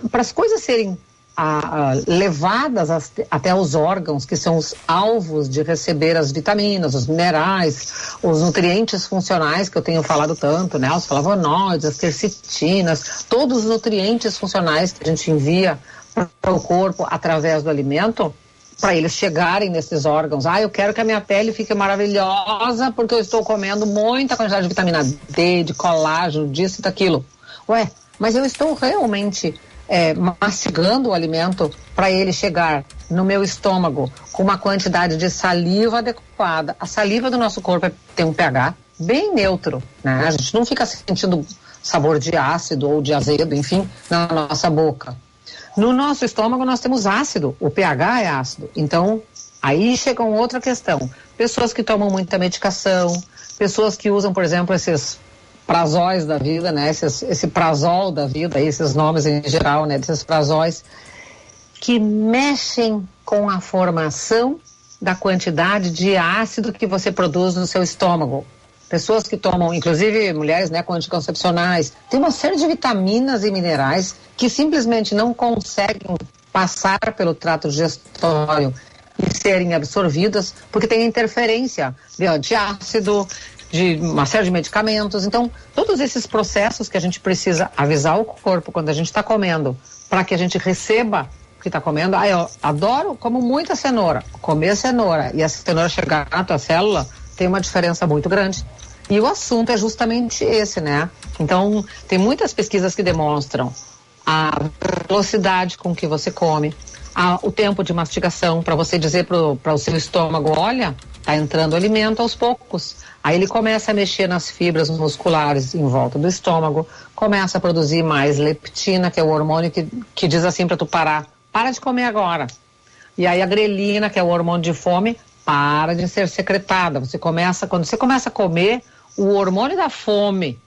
para as coisas serem a, levadas as, até os órgãos, que são os alvos de receber as vitaminas, os minerais, os nutrientes funcionais que eu tenho falado tanto, né? Os flavonoides, as quercetinas, todos os nutrientes funcionais que a gente envia para o corpo através do alimento, para eles chegarem nesses órgãos. Ah, eu quero que a minha pele fique maravilhosa porque eu estou comendo muita quantidade de vitamina D, de colágeno, disso e daquilo. Ué, mas eu estou realmente é, mastigando o alimento para ele chegar no meu estômago com uma quantidade de saliva adequada. A saliva do nosso corpo é, tem um pH bem neutro, né? A gente não fica sentindo sabor de ácido ou de azedo, enfim, na nossa boca. No nosso estômago nós temos ácido, o pH é ácido. Então, aí chega uma outra questão. Pessoas que tomam muita medicação, pessoas que usam, por exemplo, esses prazóis da vida, né? Esse prazol da vida, esses nomes em geral, né? Desses prazóis que mexem com a formação da quantidade de ácido que você produz no seu estômago. Pessoas que tomam, inclusive mulheres né, com anticoncepcionais, tem uma série de vitaminas e minerais que simplesmente não conseguem passar pelo trato digestório e serem absorvidas porque tem interferência de antiácido, de uma série de medicamentos. Então, todos esses processos que a gente precisa avisar o corpo quando a gente está comendo, para que a gente receba o que está comendo. Ah, eu adoro, como muita cenoura. Comer cenoura e a cenoura chegar na tua célula tem uma diferença muito grande. E o assunto é justamente esse, né? Então, tem muitas pesquisas que demonstram a velocidade com que você come, o tempo de mastigação, para você dizer para o seu estômago: olha, está entrando alimento aos poucos. Aí ele começa a mexer nas fibras musculares em volta do estômago, começa a produzir mais leptina, que é o hormônio que, que diz assim para tu parar, para de comer agora. E aí a grelina, que é o hormônio de fome, para de ser secretada. Você começa, quando você começa a comer, o hormônio da fome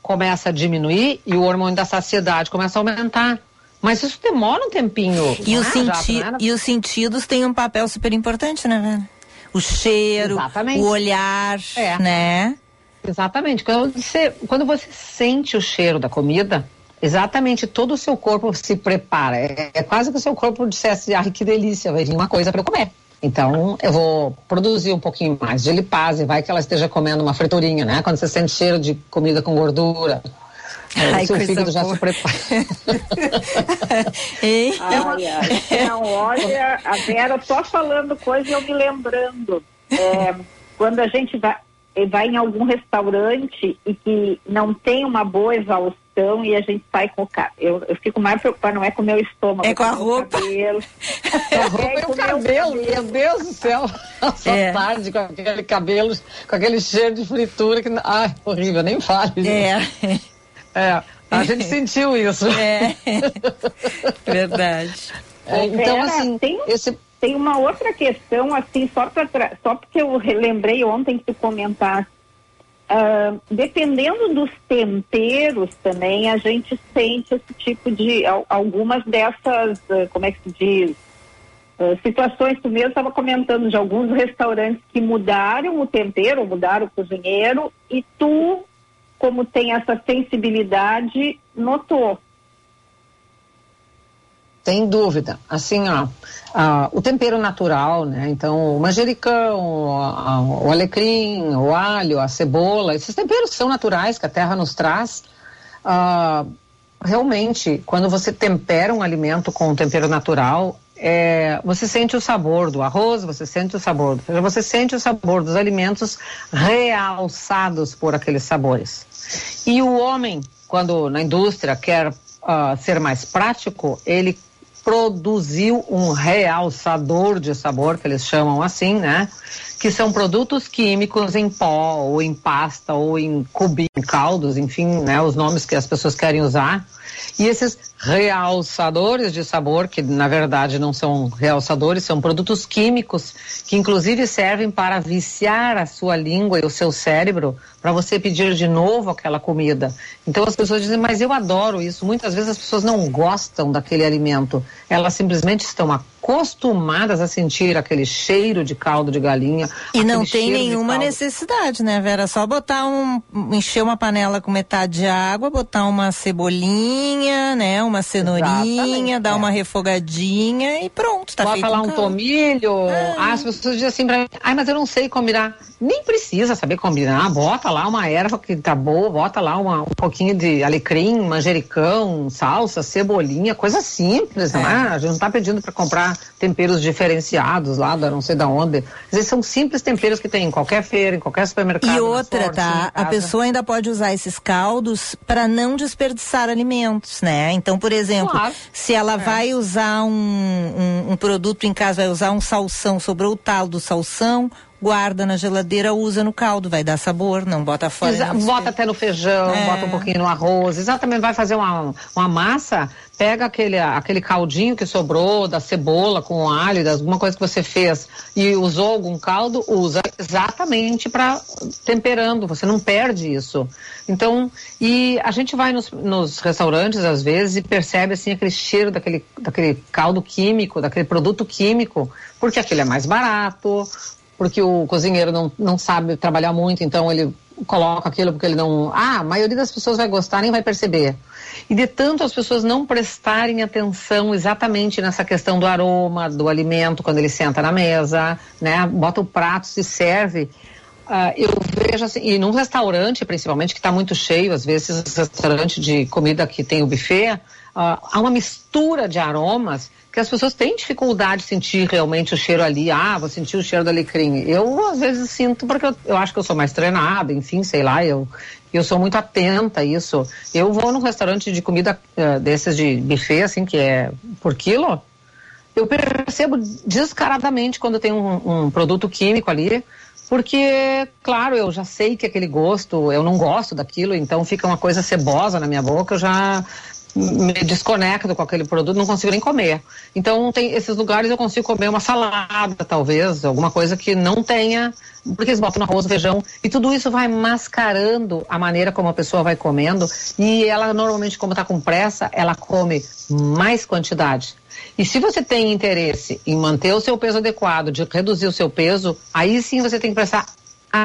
começa a diminuir e o hormônio da saciedade começa a aumentar. Mas isso demora um tempinho. E, o senti já, e os sentidos têm um papel super importante, né? O cheiro, Exatamente. o olhar, é. né? Exatamente. Quando você, quando você sente o cheiro da comida, exatamente todo o seu corpo se prepara. É, é quase que o seu corpo dissesse, ai que delícia, vai vir uma coisa para eu comer. Então, eu vou produzir um pouquinho mais de lipase, vai que ela esteja comendo uma friturinha, né? Quando você sente cheiro de comida com gordura, Ai, seu fígado já se prepara. ai, ai. Não, olha, a Vera só falando coisa eu me lembrando. É, quando a gente vai, vai em algum restaurante e que não tem uma boa exaustão e a gente sai com o cabelo. Eu, eu fico mais preocupada, não é com o meu estômago. É com a roupa. Cabelo. É a roupa é e o cabelo, meu Deus do céu. Só é. tarde com aquele cabelo, com aquele cheiro de fritura que. Ai, horrível, nem fale. É. É, a gente sentiu isso. É. Verdade. É, então, assim, tem, esse... tem uma outra questão, assim, só, pra, só porque eu lembrei ontem que tu comentaste. Uh, dependendo dos temperos também, a gente sente esse tipo de. Algumas dessas, uh, como é que se diz? Uh, situações, tu mesmo estava comentando de alguns restaurantes que mudaram o tempero, mudaram o cozinheiro, e tu como tem essa sensibilidade, notou. Sem dúvida. Assim, ó, o tempero natural, né? Então, o manjericão, o, o alecrim, o alho, a cebola, esses temperos são naturais que a terra nos traz. Ah, realmente, quando você tempera um alimento com um tempero natural, é, você sente o sabor do arroz, você sente o sabor, do, você sente o sabor dos alimentos realçados por aqueles sabores. E o homem, quando na indústria quer uh, ser mais prático, ele produziu um realçador de sabor, que eles chamam assim, né? Que são produtos químicos em pó, ou em pasta, ou em cubinhos, em caldos, enfim, né? Os nomes que as pessoas querem usar. E esses realçadores de sabor, que na verdade não são realçadores, são produtos químicos que inclusive servem para viciar a sua língua e o seu cérebro para você pedir de novo aquela comida. Então as pessoas dizem, mas eu adoro isso. Muitas vezes as pessoas não gostam daquele alimento, elas simplesmente estão acostumadas a sentir aquele cheiro de caldo de galinha. E não tem nenhuma necessidade, né, Vera? Só botar um, encher uma panela com metade de água, botar uma cebolinha, né, uma cenourinha, dar é. uma refogadinha e pronto, tá Bota feito lá um, um tomilho. Ah, as pessoas dizem assim pra mim, ai, mas eu não sei combinar. Nem precisa saber combinar, bota lá uma erva que tá boa, bota lá uma, um pouquinho de alecrim, manjericão, salsa, cebolinha, coisa simples, é. não é? A gente não tá pedindo para comprar temperos diferenciados lá da não sei da onde. Às vezes são simples temperos que tem em qualquer feira, em qualquer supermercado. E outra, tá? A pessoa ainda pode usar esses caldos para não desperdiçar alimentos, né? Então, por exemplo, claro. se ela é. vai usar um, um, um produto em casa, vai usar um salsão, sobrou o talo do salsão, guarda na geladeira, usa no caldo, vai dar sabor, não bota fora. Exa bota até no feijão, é. bota um pouquinho no arroz, exatamente, vai fazer uma, uma massa, pega aquele, aquele caldinho que sobrou da cebola com alho, alguma coisa que você fez e usou algum caldo, usa exatamente para temperando, você não perde isso. Então, e a gente vai nos, nos restaurantes às vezes e percebe assim aquele cheiro daquele, daquele caldo químico, daquele produto químico, porque aquele é mais barato, porque o cozinheiro não, não sabe trabalhar muito, então ele coloca aquilo porque ele não. Ah, a maioria das pessoas vai gostar, nem vai perceber. E de tanto as pessoas não prestarem atenção exatamente nessa questão do aroma, do alimento, quando ele senta na mesa, né? Bota o prato, se serve. Uh, eu vejo assim, e num restaurante, principalmente, que está muito cheio, às vezes, restaurante de comida que tem o buffet, uh, há uma mistura de aromas que as pessoas têm dificuldade de sentir realmente o cheiro ali. Ah, vou sentir o cheiro do alecrim. Eu, às vezes, sinto porque eu, eu acho que eu sou mais treinada, enfim, sei lá, eu, eu sou muito atenta a isso. Eu vou num restaurante de comida uh, desses de buffet, assim, que é por quilo, eu percebo descaradamente quando tem um, um produto químico ali, porque, claro, eu já sei que aquele gosto, eu não gosto daquilo, então fica uma coisa cebosa na minha boca, eu já me desconecto com aquele produto, não consigo nem comer. Então, tem esses lugares eu consigo comer uma salada, talvez, alguma coisa que não tenha, porque eles botam arroz, feijão, e tudo isso vai mascarando a maneira como a pessoa vai comendo, e ela normalmente, como está com pressa, ela come mais quantidade. E se você tem interesse em manter o seu peso adequado, de reduzir o seu peso, aí sim você tem que prestar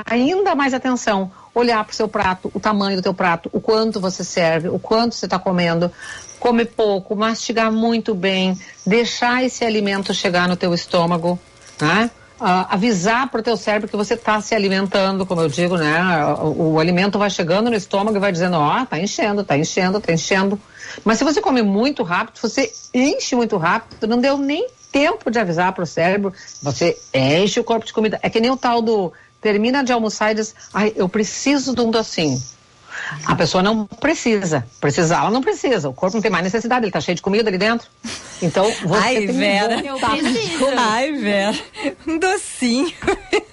ainda mais atenção olhar para o seu prato, o tamanho do teu prato, o quanto você serve, o quanto você está comendo, comer pouco, mastigar muito bem, deixar esse alimento chegar no teu estômago, né? Uh, avisar para o teu cérebro que você está se alimentando, como eu digo, né? O, o, alimento vai chegando no estômago e vai dizendo, ó, oh, tá enchendo, tá enchendo, tá enchendo. Mas se você come muito rápido, você enche muito rápido, não deu nem tempo de avisar para o cérebro, você enche o corpo de comida. É que nem o tal do termina de almoçar e diz, ai, eu preciso de um docinho. A pessoa não precisa. Precisar, ela não precisa. O corpo não tem mais necessidade, ele está cheio de comida ali dentro. Então, você Ai, tem Vera. um bom Ai, Vera. Um docinho.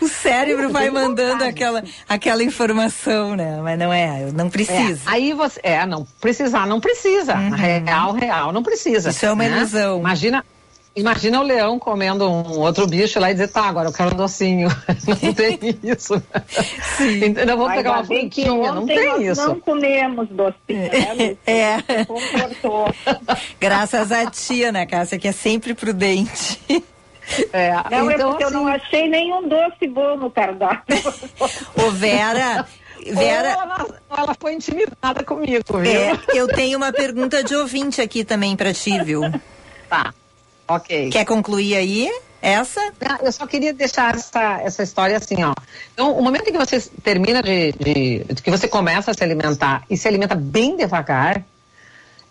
o cérebro vai mandando aquela, aquela informação, né? Mas não é, não precisa. É, aí você, é, não precisar, não precisa. Uhum. Real, real, não precisa. Isso é uma né? ilusão. Imagina, Imagina o leão comendo um outro bicho lá e dizer, tá, agora eu quero um docinho. Não tem isso. Sim. Então, eu vou pegar uma frutinha, não tem isso. Não comemos docinho, né, É. Graças à tia, né, Cássia, que é sempre prudente. É, Não, é então, porque eu não assim, achei nenhum doce bom no cardápio. Ô, Vera, Vera, ela, ela foi intimidada comigo, viu? é, eu tenho uma pergunta de ouvinte aqui também pra ti, viu? Tá, ok. Quer concluir aí? Essa? Ah, Eu só queria deixar essa, essa história assim, ó. Então, o momento em que você termina de, de- de que você começa a se alimentar e se alimenta bem devagar,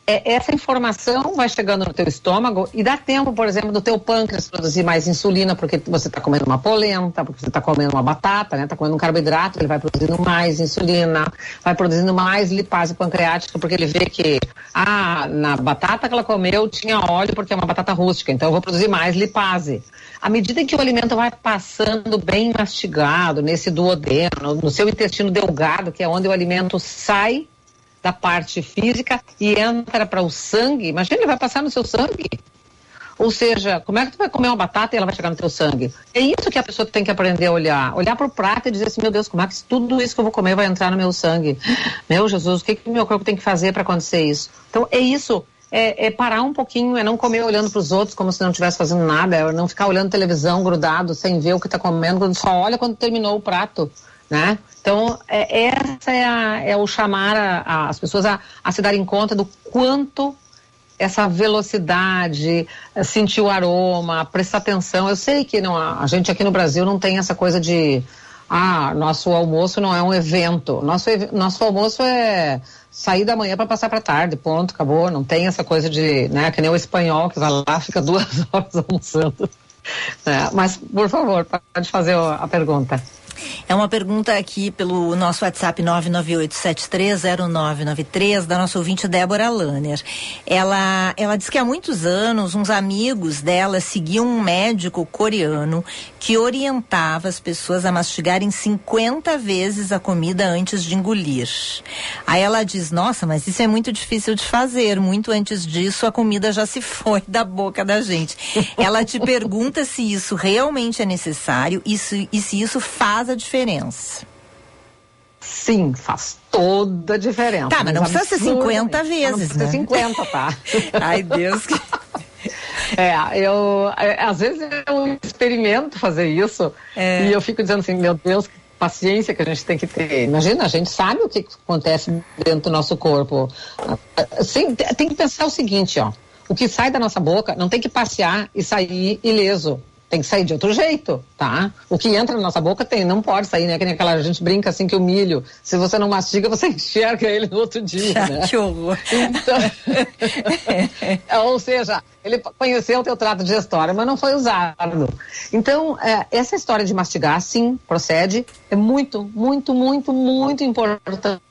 é, essa informação vai chegando no teu estômago e dá tempo, por exemplo, do teu pâncreas produzir mais insulina, porque você está comendo uma polenta, porque você está comendo uma batata, né? Está comendo um carboidrato, ele vai produzindo mais insulina, vai produzindo mais lipase pancreática, porque ele vê que, ah, na batata que ela comeu tinha óleo porque é uma batata rústica, então eu vou produzir mais lipase. À medida que o alimento vai passando bem mastigado nesse duodeno, no, no seu intestino delgado, que é onde o alimento sai da parte física e entra para o sangue, imagina, ele vai passar no seu sangue. Ou seja, como é que tu vai comer uma batata e ela vai chegar no teu sangue? É isso que a pessoa tem que aprender a olhar. Olhar para o prato e dizer assim, meu Deus, como é que tudo isso que eu vou comer vai entrar no meu sangue? Meu Jesus, o que que meu corpo tem que fazer para acontecer isso? Então, é isso. É, é parar um pouquinho, é não comer olhando para os outros como se não estivesse fazendo nada, é não ficar olhando televisão grudado sem ver o que está comendo, só olha quando terminou o prato, né? Então, é, essa é, a- é o chamar a- a- as pessoas a, a se darem conta do quanto essa velocidade, eh, sentir o aroma, prestar atenção. Eu sei que não, a gente aqui no Brasil não tem essa coisa de ah, nosso almoço não é um evento. Nosso, nosso almoço é sair da manhã para passar para tarde, ponto, acabou. Não tem essa coisa de, né, que nem o espanhol que vai lá, fica duas horas almoçando. É, mas, por favor, pode fazer a pergunta. É uma pergunta aqui pelo nosso WhatsApp 998730993 da nossa ouvinte Débora Lanner. Ela, ela diz que há muitos anos uns amigos dela seguiam um médico coreano que orientava as pessoas a mastigarem 50 vezes a comida antes de engolir. Aí ela diz: Nossa, mas isso é muito difícil de fazer. Muito antes disso a comida já se foi da boca da gente. Ela te pergunta se isso realmente é necessário e se, e se isso faz a diferença. Sim, faz toda a diferença. Tá, mas não precisa ser 50 absurdamente. vezes, Não precisa né? ser 50, tá? Ai, Deus. que- É, eu, é, às vezes eu experimento fazer isso É. e eu fico dizendo assim, meu Deus, que paciência que a gente tem que ter. Imagina, a gente sabe o que acontece dentro do nosso corpo. Sim, te- tem que pensar o seguinte, ó. O que sai da nossa boca não tem que passear e sair ileso. Tem que sair de outro jeito, tá? O que entra na nossa boca tem, não pode sair, né? Que nem aquela, gente brinca assim que o milho, se você não mastiga, você enxerga ele no outro dia, né? que horror. Então, ou seja, ele conheceu o teu trato digestório, mas não foi usado. Então, é, essa história de mastigar, sim, procede. É muito, muito, muito, muito importante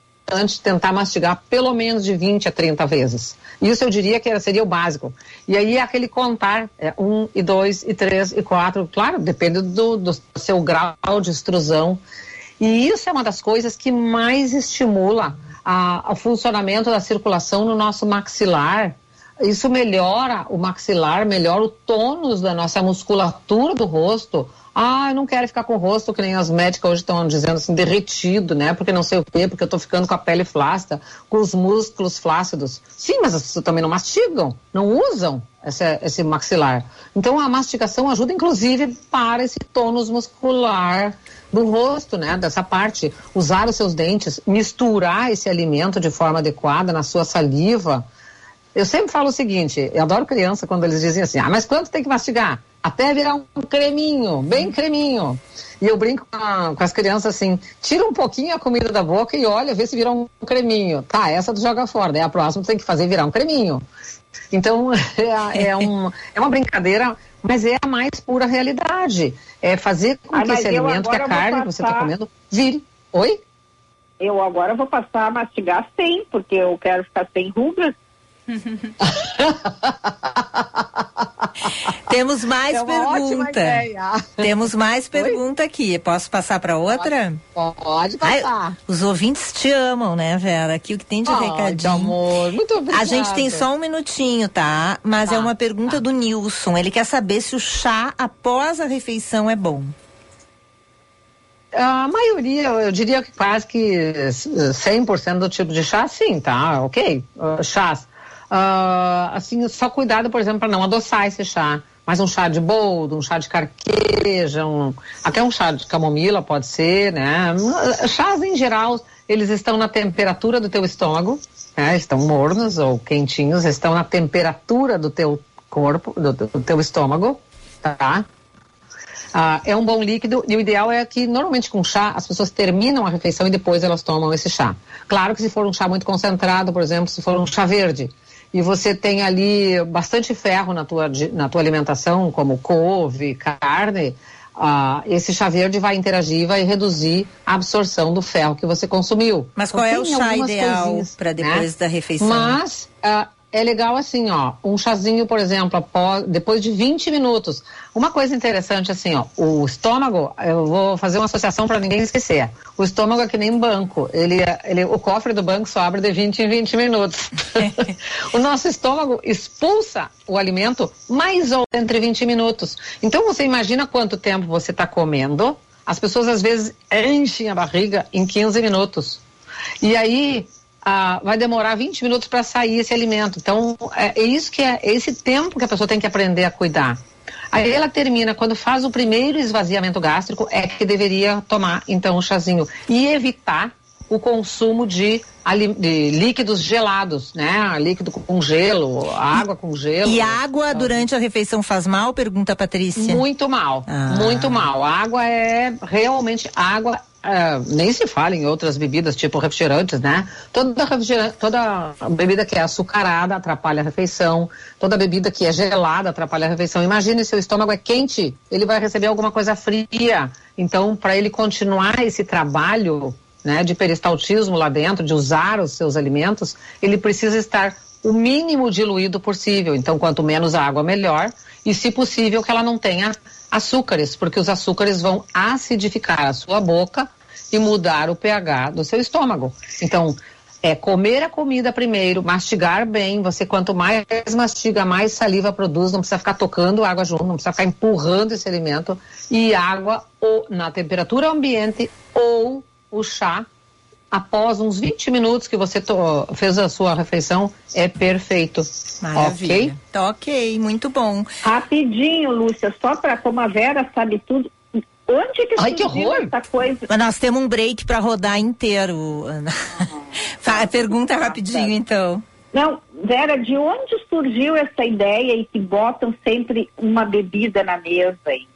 tentar mastigar pelo menos de 20 a 30 vezes. Isso eu diria que era- seria o básico. E aí aquele contar, é, um, e dois, e três, e quatro, claro, depende do, do seu grau de extrusão. E isso é uma das coisas que mais estimula a- o funcionamento da circulação no nosso maxilar. Isso melhora o maxilar, melhora o tônus da nossa musculatura do rosto. Ah, eu não quero ficar com o rosto que nem as médicas hoje estão dizendo assim, derretido, né? Porque não sei o quê, porque eu tô ficando com a pele flácida, com os músculos flácidos. Sim, mas as pessoas também não mastigam, não usam esse, esse maxilar. Então a mastigação ajuda inclusive para esse tônus muscular do rosto, né? Dessa parte. Usar os seus dentes, misturar esse alimento de forma adequada na sua saliva. Eu sempre falo o seguinte, eu adoro criança quando eles dizem assim, ah, mas quanto tem que mastigar? Até virar um creminho, bem creminho. E eu brinco com, a- com as crianças assim, tira um pouquinho a comida da boca e olha, vê se vira um creminho. Tá, essa tu joga fora, daí a próxima tu tem que fazer virar um creminho. Então, é, é, um, é uma brincadeira, mas é a mais pura realidade. É fazer com Ai, que esse alimento, que a carne que você está comendo, vire. Oi? Eu agora vou passar a mastigar sem, porque eu quero ficar sem rugas. Temos mais É pergunta. Temos mais pergunta aqui. Posso passar para outra? Pode Ai, passar. os ouvintes te amam, né, Vera? Aqui o que tem de Ai, recadinho. amor. Muito obrigada. A gente tem só um minutinho, tá? Mas é Tá, uma pergunta do Nilson. Ele quer saber se o chá após a refeição é bom. A maioria, eu diria que quase que 100% do tipo de chá, sim, tá? Ok. Uh, chás. Ah, assim, só cuidado, por exemplo, para não adoçar esse chá. Mas um chá de boldo, um chá de carqueja, um, até um chá de camomila pode ser, né? Chás em geral, eles estão na temperatura do teu estômago, né? Estão mornos ou quentinhos, estão na temperatura do teu corpo, do, do teu estômago, tá? Ah, é um bom líquido e o ideal é que normalmente com chá as pessoas terminam a refeição e depois elas tomam esse chá. Claro que se for um chá muito concentrado, por exemplo, se for um chá verde e você tem ali bastante ferro na tua, na tua alimentação, como couve, carne, ah, esse chá verde vai interagir e vai reduzir a absorção do ferro que você consumiu. Mas qual então, é o chá ideal para depois né? da refeição? Mas ah, é legal assim, ó, um chazinho, por exemplo, após, depois de 20 minutos. Uma coisa interessante assim, ó, o estômago, eu vou fazer uma associação para ninguém esquecer. O estômago é que nem banco, ele, ele, o cofre do banco só abre de 20 em 20 minutos. o nosso estômago expulsa o alimento mais ou entre 20 minutos. Então você imagina quanto tempo você está comendo. As pessoas às vezes enchem a barriga em 15 minutos. E aí ah, vai demorar 20 minutos para sair esse alimento. Então, é, é, isso que é, é esse tempo que a pessoa tem que aprender a cuidar. Aí ela termina, quando faz o primeiro esvaziamento gástrico, é que deveria tomar então o chazinho e evitar o consumo de, de, líquidos gelados, né? Líquido com gelo, água com gelo. E água durante a refeição faz mal? Pergunta a Patrícia. Muito mal, ah. muito mal. A água é realmente água é, nem se fala em outras bebidas, tipo refrigerantes, né? Toda, refrigerante, toda bebida que é açucarada atrapalha a refeição, toda bebida que é gelada atrapalha a refeição. Imagine se o estômago é quente, ele vai receber alguma coisa fria. Então, para ele continuar esse trabalho né, de peristaltismo lá dentro, de usar os seus alimentos, ele precisa estar o mínimo diluído possível. Então, quanto menos água, melhor. E, se possível, que ela não tenha açúcares, porque os açúcares vão acidificar a sua boca e mudar o pH do seu estômago. Então, é comer a comida primeiro, mastigar bem. Você quanto mais mastiga, mais saliva produz. Não precisa ficar tocando água junto, não precisa ficar empurrando esse alimento. E água ou na temperatura ambiente ou o chá após uns 20 minutos que você fez a sua refeição, é perfeito. Maravilha. Ok? Tá ok, muito bom. Rapidinho, Lúcia, só para como a Vera sabe tudo. Onde que Ai, que horror. essa coisa? Mas nós temos um break para rodar inteiro, Ana. Ah, Pergunta rapidinho, então. Não, Vera, de onde surgiu essa ideia e que botam sempre uma bebida na mesa aí?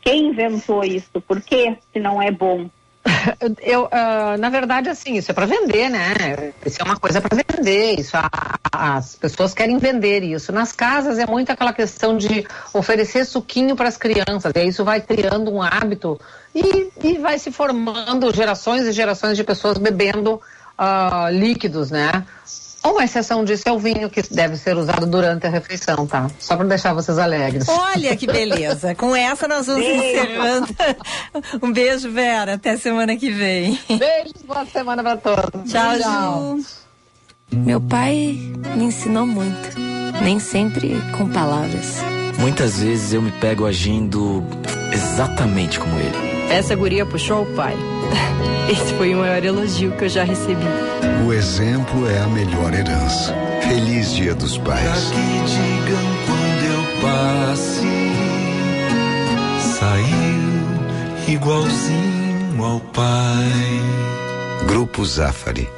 Quem inventou isso? Por quê? Se não é bom? Eu, uh, na verdade, assim, isso é para vender, né? Isso é uma coisa para vender. Isso a, as pessoas querem vender isso. Nas casas é muito aquela questão de oferecer suquinho para as crianças. E isso vai criando um hábito e, e vai se formando gerações e gerações de pessoas bebendo uh, líquidos, né? Uma exceção disso é o vinho que deve ser usado durante a refeição, tá? Só para deixar vocês alegres. Olha que beleza. Com essa nós vamos beijo. encerrando. Um beijo, Vera. Até semana que vem. Beijos, boa semana para todos. Tchau, Tchau. Ju. Meu pai me ensinou muito, nem sempre com palavras. Muitas vezes eu me pego agindo exatamente como ele. Essa guria puxou o pai. Esse foi o maior elogio que eu já recebi. O exemplo é a melhor herança. Feliz Dia dos Pais. Pra que digam quando eu passe, saiu igualzinho ao pai. Grupo Zafari.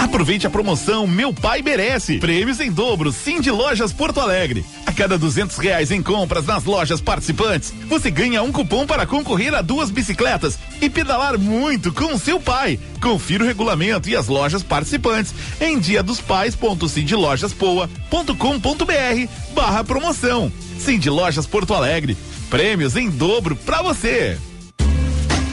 Aproveite a promoção Meu Pai Merece. Prêmios em dobro, Sim de Lojas Porto Alegre. A cada duzentos reais em compras nas lojas participantes, você ganha um cupom para concorrer a duas bicicletas e pedalar muito com seu pai. Confira o regulamento e as lojas participantes em dia dos pais.cindlojaspoa.com.br barra promoção. De Lojas Porto Alegre. Prêmios em dobro para você.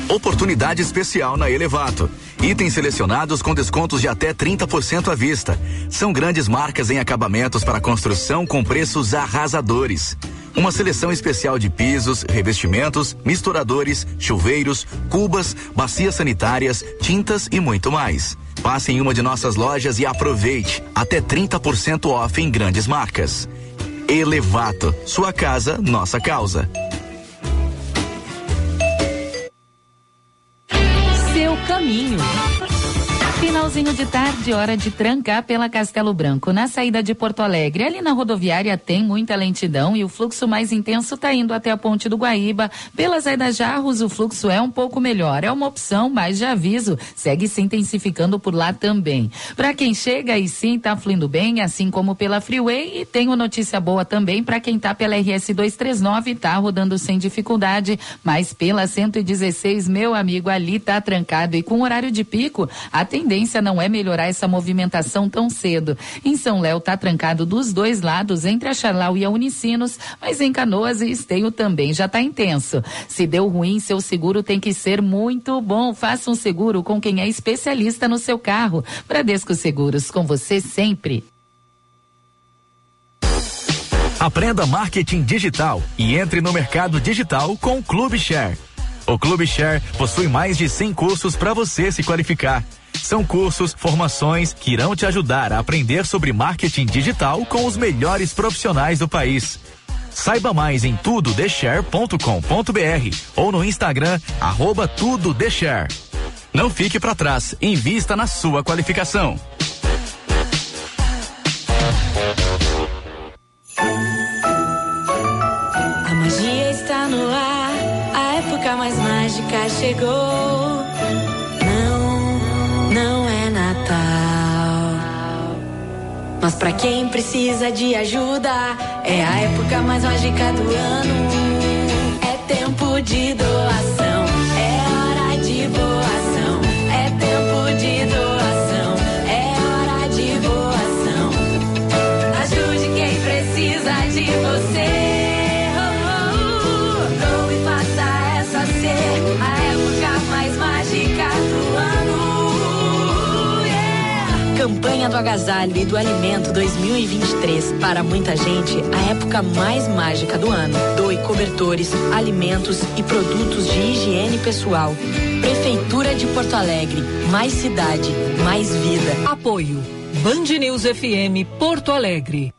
Oportunidade especial na Elevato. Itens selecionados com descontos de até 30% à vista. São grandes marcas em acabamentos para construção com preços arrasadores. Uma seleção especial de pisos, revestimentos, misturadores, chuveiros, cubas, bacias sanitárias, tintas e muito mais. Passe em uma de nossas lojas e aproveite até 30% off em grandes marcas. Elevato, sua casa, nossa causa. Caminho. Finalzinho de tarde, hora de trancar pela Castelo Branco. Na saída de Porto Alegre, ali na rodoviária tem muita lentidão e o fluxo mais intenso está indo até a Ponte do Guaíba. Pela saída Jarros, o fluxo é um pouco melhor. É uma opção, mas já aviso, segue se intensificando por lá também. Para quem chega e sim tá fluindo bem, assim como pela Freeway, e tenho notícia boa também para quem tá pela RS 239, tá rodando sem dificuldade, mas pela 116, meu amigo, ali tá trancado e com horário de pico, a tendência não é melhorar essa movimentação tão cedo. Em São Léo tá trancado dos dois lados, entre a Charlau e a Unicinos, mas em Canoas e Esteio também já tá intenso. Se deu ruim, seu seguro tem que ser muito bom. Faça um seguro com quem é especialista no seu carro. Bradesco Seguros, com você sempre. Aprenda marketing digital e entre no mercado digital com o Clube Share. O Clube Share possui mais de 100 cursos para você se qualificar. São cursos, formações que irão te ajudar a aprender sobre marketing digital com os melhores profissionais do país. Saiba mais em tudodeshare.com.br ou no Instagram arroba tudodeshare. Não fique para trás, invista na sua qualificação. Mas pra quem precisa de ajuda, é a época mais mágica do ano. É tempo de doação, Campanha do Agasalho e do Alimento 2023. Para muita gente, a época mais mágica do ano. Doe cobertores, alimentos e produtos de higiene pessoal. Prefeitura de Porto Alegre. Mais cidade, mais vida. Apoio. Band News FM Porto Alegre.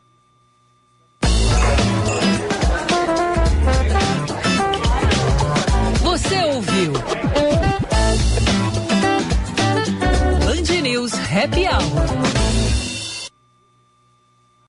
Happy Hour.